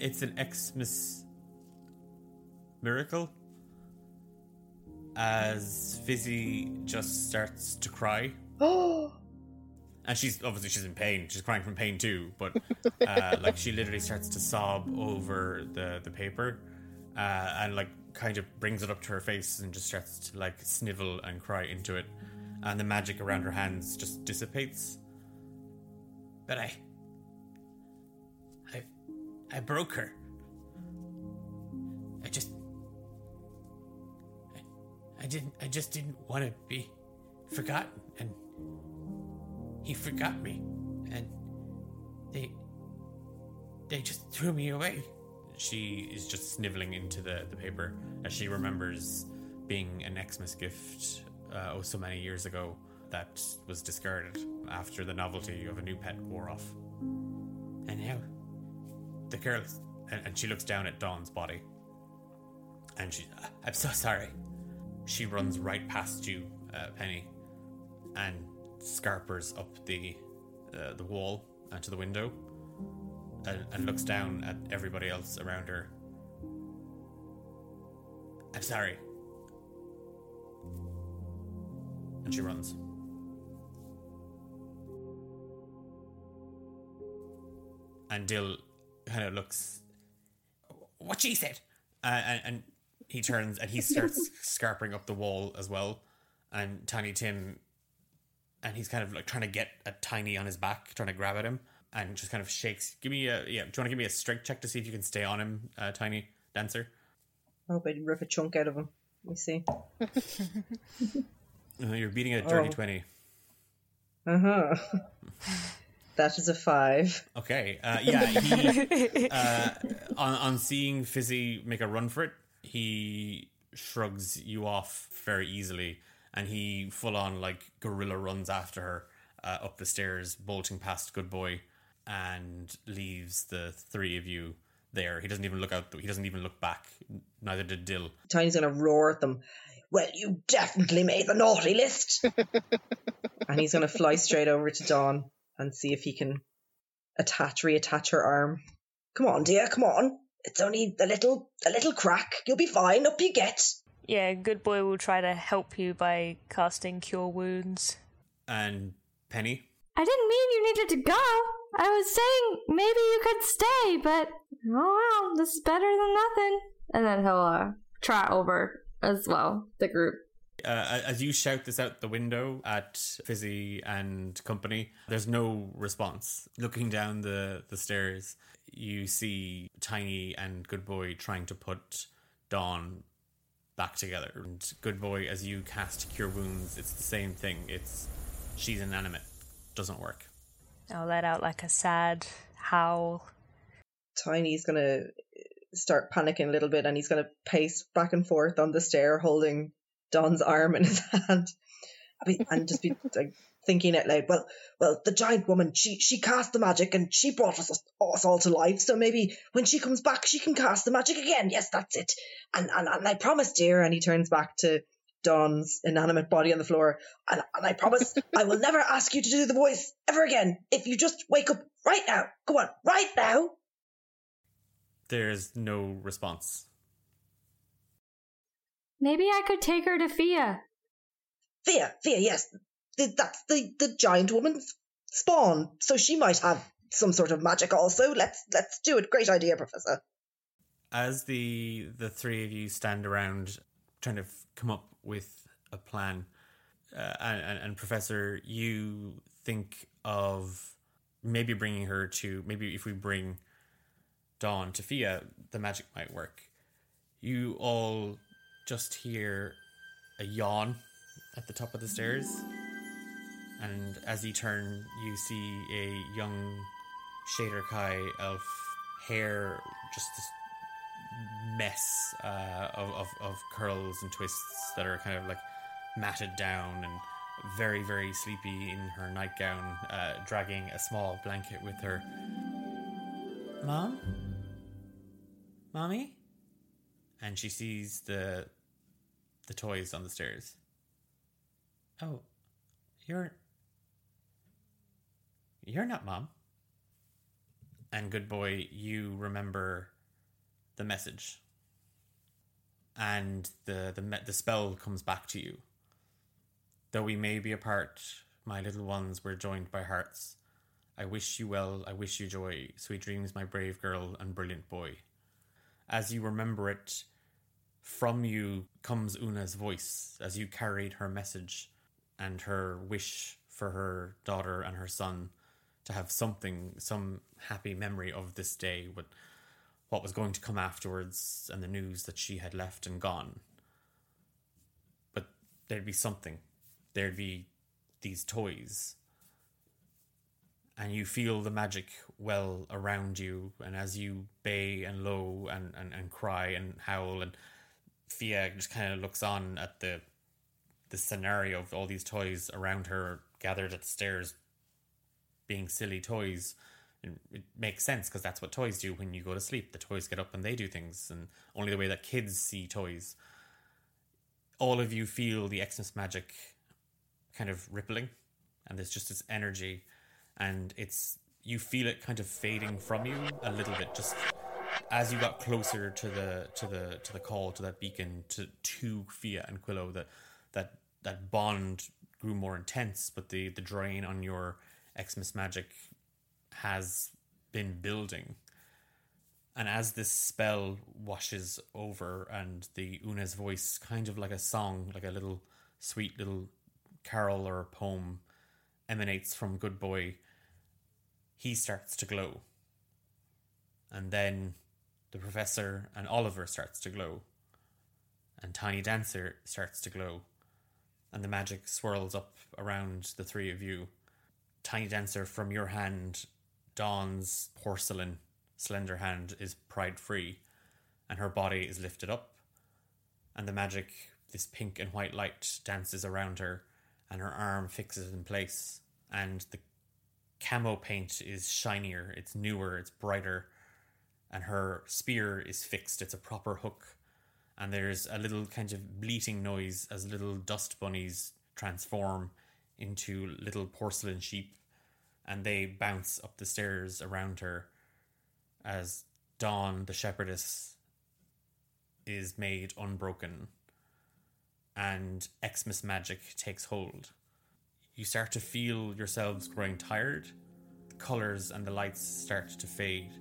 Speaker 1: It's an Xmas miracle as Fizzy just starts to cry.
Speaker 2: Oh,
Speaker 1: And she's obviously she's in pain. She's crying from pain too. But uh, like she literally starts to sob over the the paper, uh, and like kind of brings it up to her face and just starts to like snivel and cry into it, and the magic around her hands just dissipates. But I, I, I broke her. I just, I didn't. I just didn't want to be forgotten and he forgot me and they they just threw me away she is just sniveling into the, the paper as she remembers being an xmas gift uh, oh so many years ago that was discarded after the novelty of a new pet wore off and now the girl and, and she looks down at dawn's body and she i'm so sorry she runs right past you uh, penny and scarpers up the uh, the wall and to the window and, and looks down at everybody else around her. I'm sorry. And she runs. And Dill kind of looks. What she said, uh, and, and he turns and he starts scarpering up the wall as well. And Tiny Tim and he's kind of like trying to get a tiny on his back, trying to grab at him, and just kind of shakes. Give me a yeah. Do you want to give me a strength check to see if you can stay on him, uh, tiny dancer?
Speaker 2: I hope I rip a chunk out of him. Let me see.
Speaker 1: Uh, you're beating a dirty
Speaker 2: Oh.
Speaker 1: twenty.
Speaker 2: Uh huh. that is a five.
Speaker 1: Okay. Uh, yeah. He uh, on on seeing Fizzy make a run for it, he shrugs you off very easily, and he full on like gorilla runs after her uh, up the stairs, bolting past Good Boy, and leaves the three of you there. He doesn't even look out. He doesn't even look back. Neither did Dill.
Speaker 2: Tiny's gonna roar at them. Well, you definitely made the naughty list. and he's gonna fly straight over to Dawn and see if he can attach, reattach her arm. Come on, dear, come on. It's only a little, a little crack. You'll be fine. Up you get.
Speaker 4: Yeah, good boy will try to help you by casting Cure Wounds.
Speaker 1: And Penny.
Speaker 5: I didn't mean you needed to go. I was saying maybe you could stay, but oh well, this is better than nothing. And then he'll uh, trot over as well, the group.
Speaker 1: Uh, as you shout this out the window at Fizzy and company, there's no response. Looking down the, the stairs, you see Tiny and Good Boy trying to put Dawn back together. And Good Boy, as you cast Cure Wounds, it's the same thing. It's she's inanimate. Doesn't work.
Speaker 4: I'll let out like a sad howl.
Speaker 2: Tiny's gonna start panicking a little bit and he's gonna pace back and forth on the stair holding Dawn's arm in his hand. I mean, and just be like thinking out loud, well, well, the giant woman, she she cast the magic and she brought us us all to life. So maybe when she comes back, she can cast the magic again. Yes, that's it. And and, and I promise, dear. And he turns back to Dawn's inanimate body on the floor. And, and I promise I will never ask you to do the voice ever again. If you just wake up right now, go on, right now.
Speaker 1: There's no response.
Speaker 5: Maybe I could take her to Fia.
Speaker 2: Fia, Fia, yes. That's the, the giant woman's spawn. So she might have some sort of magic also. Let's let's do it. Great idea, Professor.
Speaker 1: As the the three of you stand around trying to come up with a plan, uh, and, and Professor, you think of maybe bringing her to maybe if we bring Dawn to Fia, the magic might work. You all just hear a yawn at the top of the stairs, and as you turn, you see a young Shadar-kai elf, hair just this mess uh, of, of, of curls and twists that are kind of like matted down and very, very sleepy in her nightgown, uh, dragging a small blanket with her. Mom? Mommy? And she sees the the toys on the stairs. Oh, you're you're not mom. And good boy, you remember the message, and the the the spell comes back to you. Though we may be apart, my little ones were joined by hearts. I wish you well, I wish you joy, sweet dreams, my brave girl and brilliant boy. As you remember it, from you comes Una's voice as you carried her message and her wish for her daughter and her son to have something, some happy memory of this day with what was going to come afterwards and the news that she had left and gone. But there'd be something. There'd be these toys. And you feel the magic well around you, and as you bay and low and, and, and cry and howl, and Fia just kind of looks on at the the scenario of all these toys around her gathered at the stairs being silly toys it makes sense because that's what toys do when you go to sleep. The toys get up and they do things and only the way that kids see toys. All of you feel the xmas magic kind of rippling and there's just this energy and it's you feel it kind of fading from you a little bit just as you got closer to the to the to the call to that beacon to to Fia and Quillo that that that bond grew more intense but the the drain on your Xmas magic has been building. And as this spell washes over and the Una's voice kind of like a song like a little sweet little carol or poem emanates from good boy he starts to glow. And then the professor and Oliver starts to glow, and Tiny Dancer starts to glow, and the magic swirls up around the three of you. Tiny Dancer, from your hand, Dawn's porcelain, slender hand is pride free, and her body is lifted up, and the magic, this pink and white light, dances around her, and her arm fixes in place, and the camo paint is shinier, it's newer, it's brighter and her spear is fixed. It's a proper hook, and there's a little kind of bleating noise as little dust bunnies transform into little porcelain sheep, and they bounce up the stairs around her as Dawn, the shepherdess, is made unbroken and Xmas magic takes hold. You start to feel yourselves growing tired, the colours and the lights start to fade,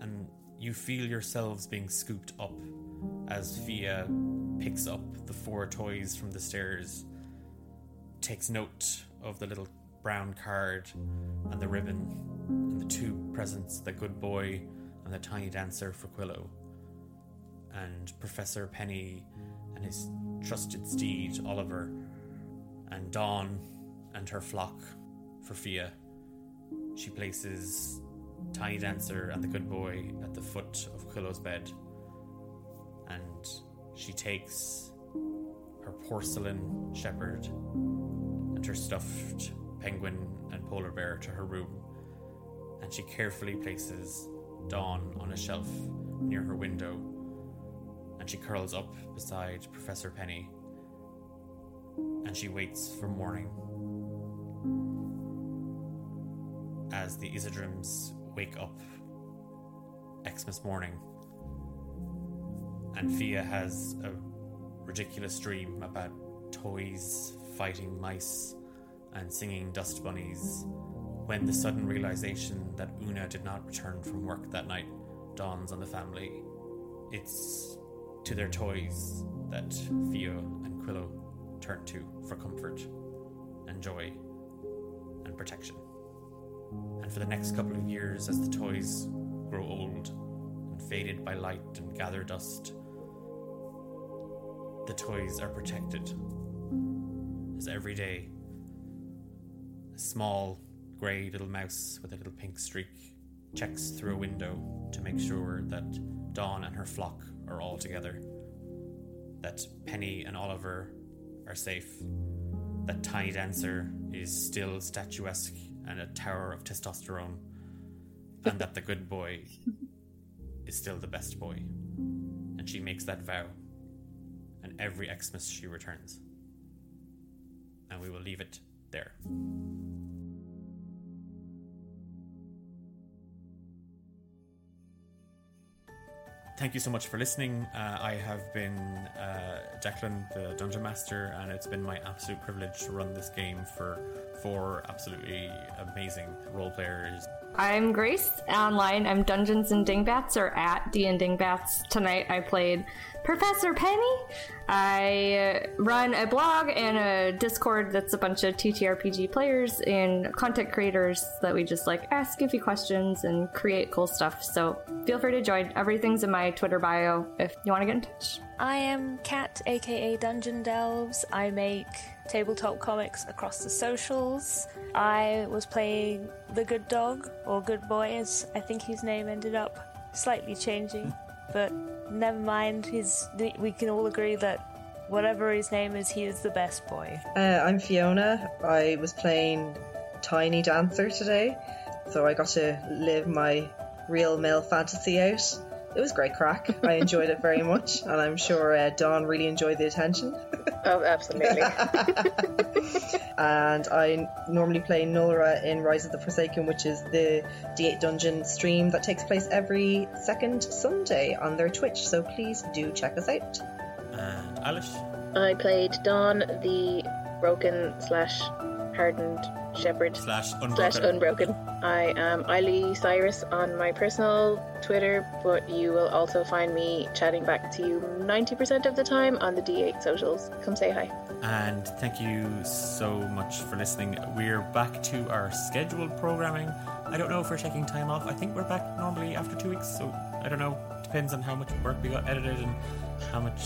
Speaker 1: and you feel yourselves being scooped up as Fia picks up the four toys from the stairs, takes note of the little brown card and the ribbon and the two presents the good boy and the tiny dancer for Quillo. And Professor Penny and his trusted steed Oliver, and Dawn and her flock for Fia. She places Tiny Dancer and the good boy at the foot of Quillo's bed, and she takes her porcelain shepherd and her stuffed penguin and polar bear to her room, and she carefully places Dawn on a shelf near her window, and she curls up beside Professor Penny, and she waits for morning. As the Isidrums wake up Xmas morning, and Fia has a ridiculous dream about toys fighting mice and singing dust bunnies when the sudden realization that Una did not return from work that night dawns on the family. It's to their toys that Fia and Quillo turn to for comfort and joy and protection. And for the next couple of years, as the toys grow old and faded by light and gather dust, the toys are protected. As every day, a small grey little mouse with a little pink streak checks through a window to make sure that Dawn and her flock are all together, that Penny and Oliver are safe, that Tiny Dancer is still statuesque and a tower of testosterone, and that the good boy is still the best boy. And she makes that vow, every Xmas she returns. And we will leave it there. Thank you so much for listening. Uh, I have been uh, Declan, the Dungeon Master, and it's been my absolute privilege to run this game for four absolutely amazing role players.
Speaker 5: I'm Grace. Online, I'm Dungeons and Dingbats or at D and Dingbats. Tonight, I played Professor Penny. I run a blog and a Discord that's a bunch of TTRPG players and content creators that we just like ask few questions and create cool stuff. So feel free to join. Everything's in my Twitter bio if you want to get in touch.
Speaker 4: I am Cat, aka Dungeon Delves. I make tabletop comics across the socials. I was playing the good dog, or good boy, as I think his name ended up slightly changing, but never mind. He's, we can all agree that whatever his name is, he is the best boy.
Speaker 2: Uh, I'm Fiona. I was playing Tiny Dancer today, so I got to live my real male fantasy out. It was great crack. I enjoyed it very much, and I'm sure uh, Dawn really enjoyed the attention.
Speaker 3: Oh, absolutely.
Speaker 2: and I normally play Nora in Rise of the Forsaken, which is the D8 Dungeon stream that takes place every second Sunday on their Twitch. So please do check us out.
Speaker 1: And Alice,
Speaker 3: I played Dawn, the broken slash hardened shepherd
Speaker 1: slash unbroken.
Speaker 3: slash unbroken. I am Eiley Cyrus on my personal Twitter, but you will also find me chatting back to you 90% of the time on the D8 socials. Come say hi.
Speaker 1: And thank you so much for listening. We're back to our scheduled programming. I don't know if we're taking time off. I think we're back normally after two weeks, so I don't know. Depends on how much work we got edited and how much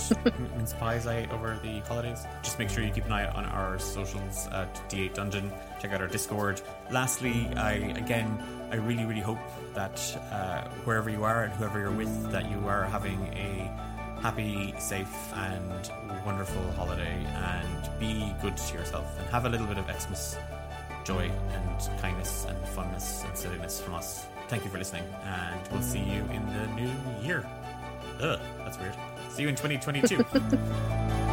Speaker 1: pies I ate over the holidays. Just make sure you keep an eye on our socials at D8 Dungeon. Check out our Discord. Lastly, I again, I really, really hope that uh, wherever you are and whoever you're with, that you are having a happy, safe, and wonderful holiday. And be good to yourself and have a little bit of Xmas joy and kindness and funness and silliness from us. Thank you for listening, and we'll see you in the new year. Ugh, that's weird. See you in 2022.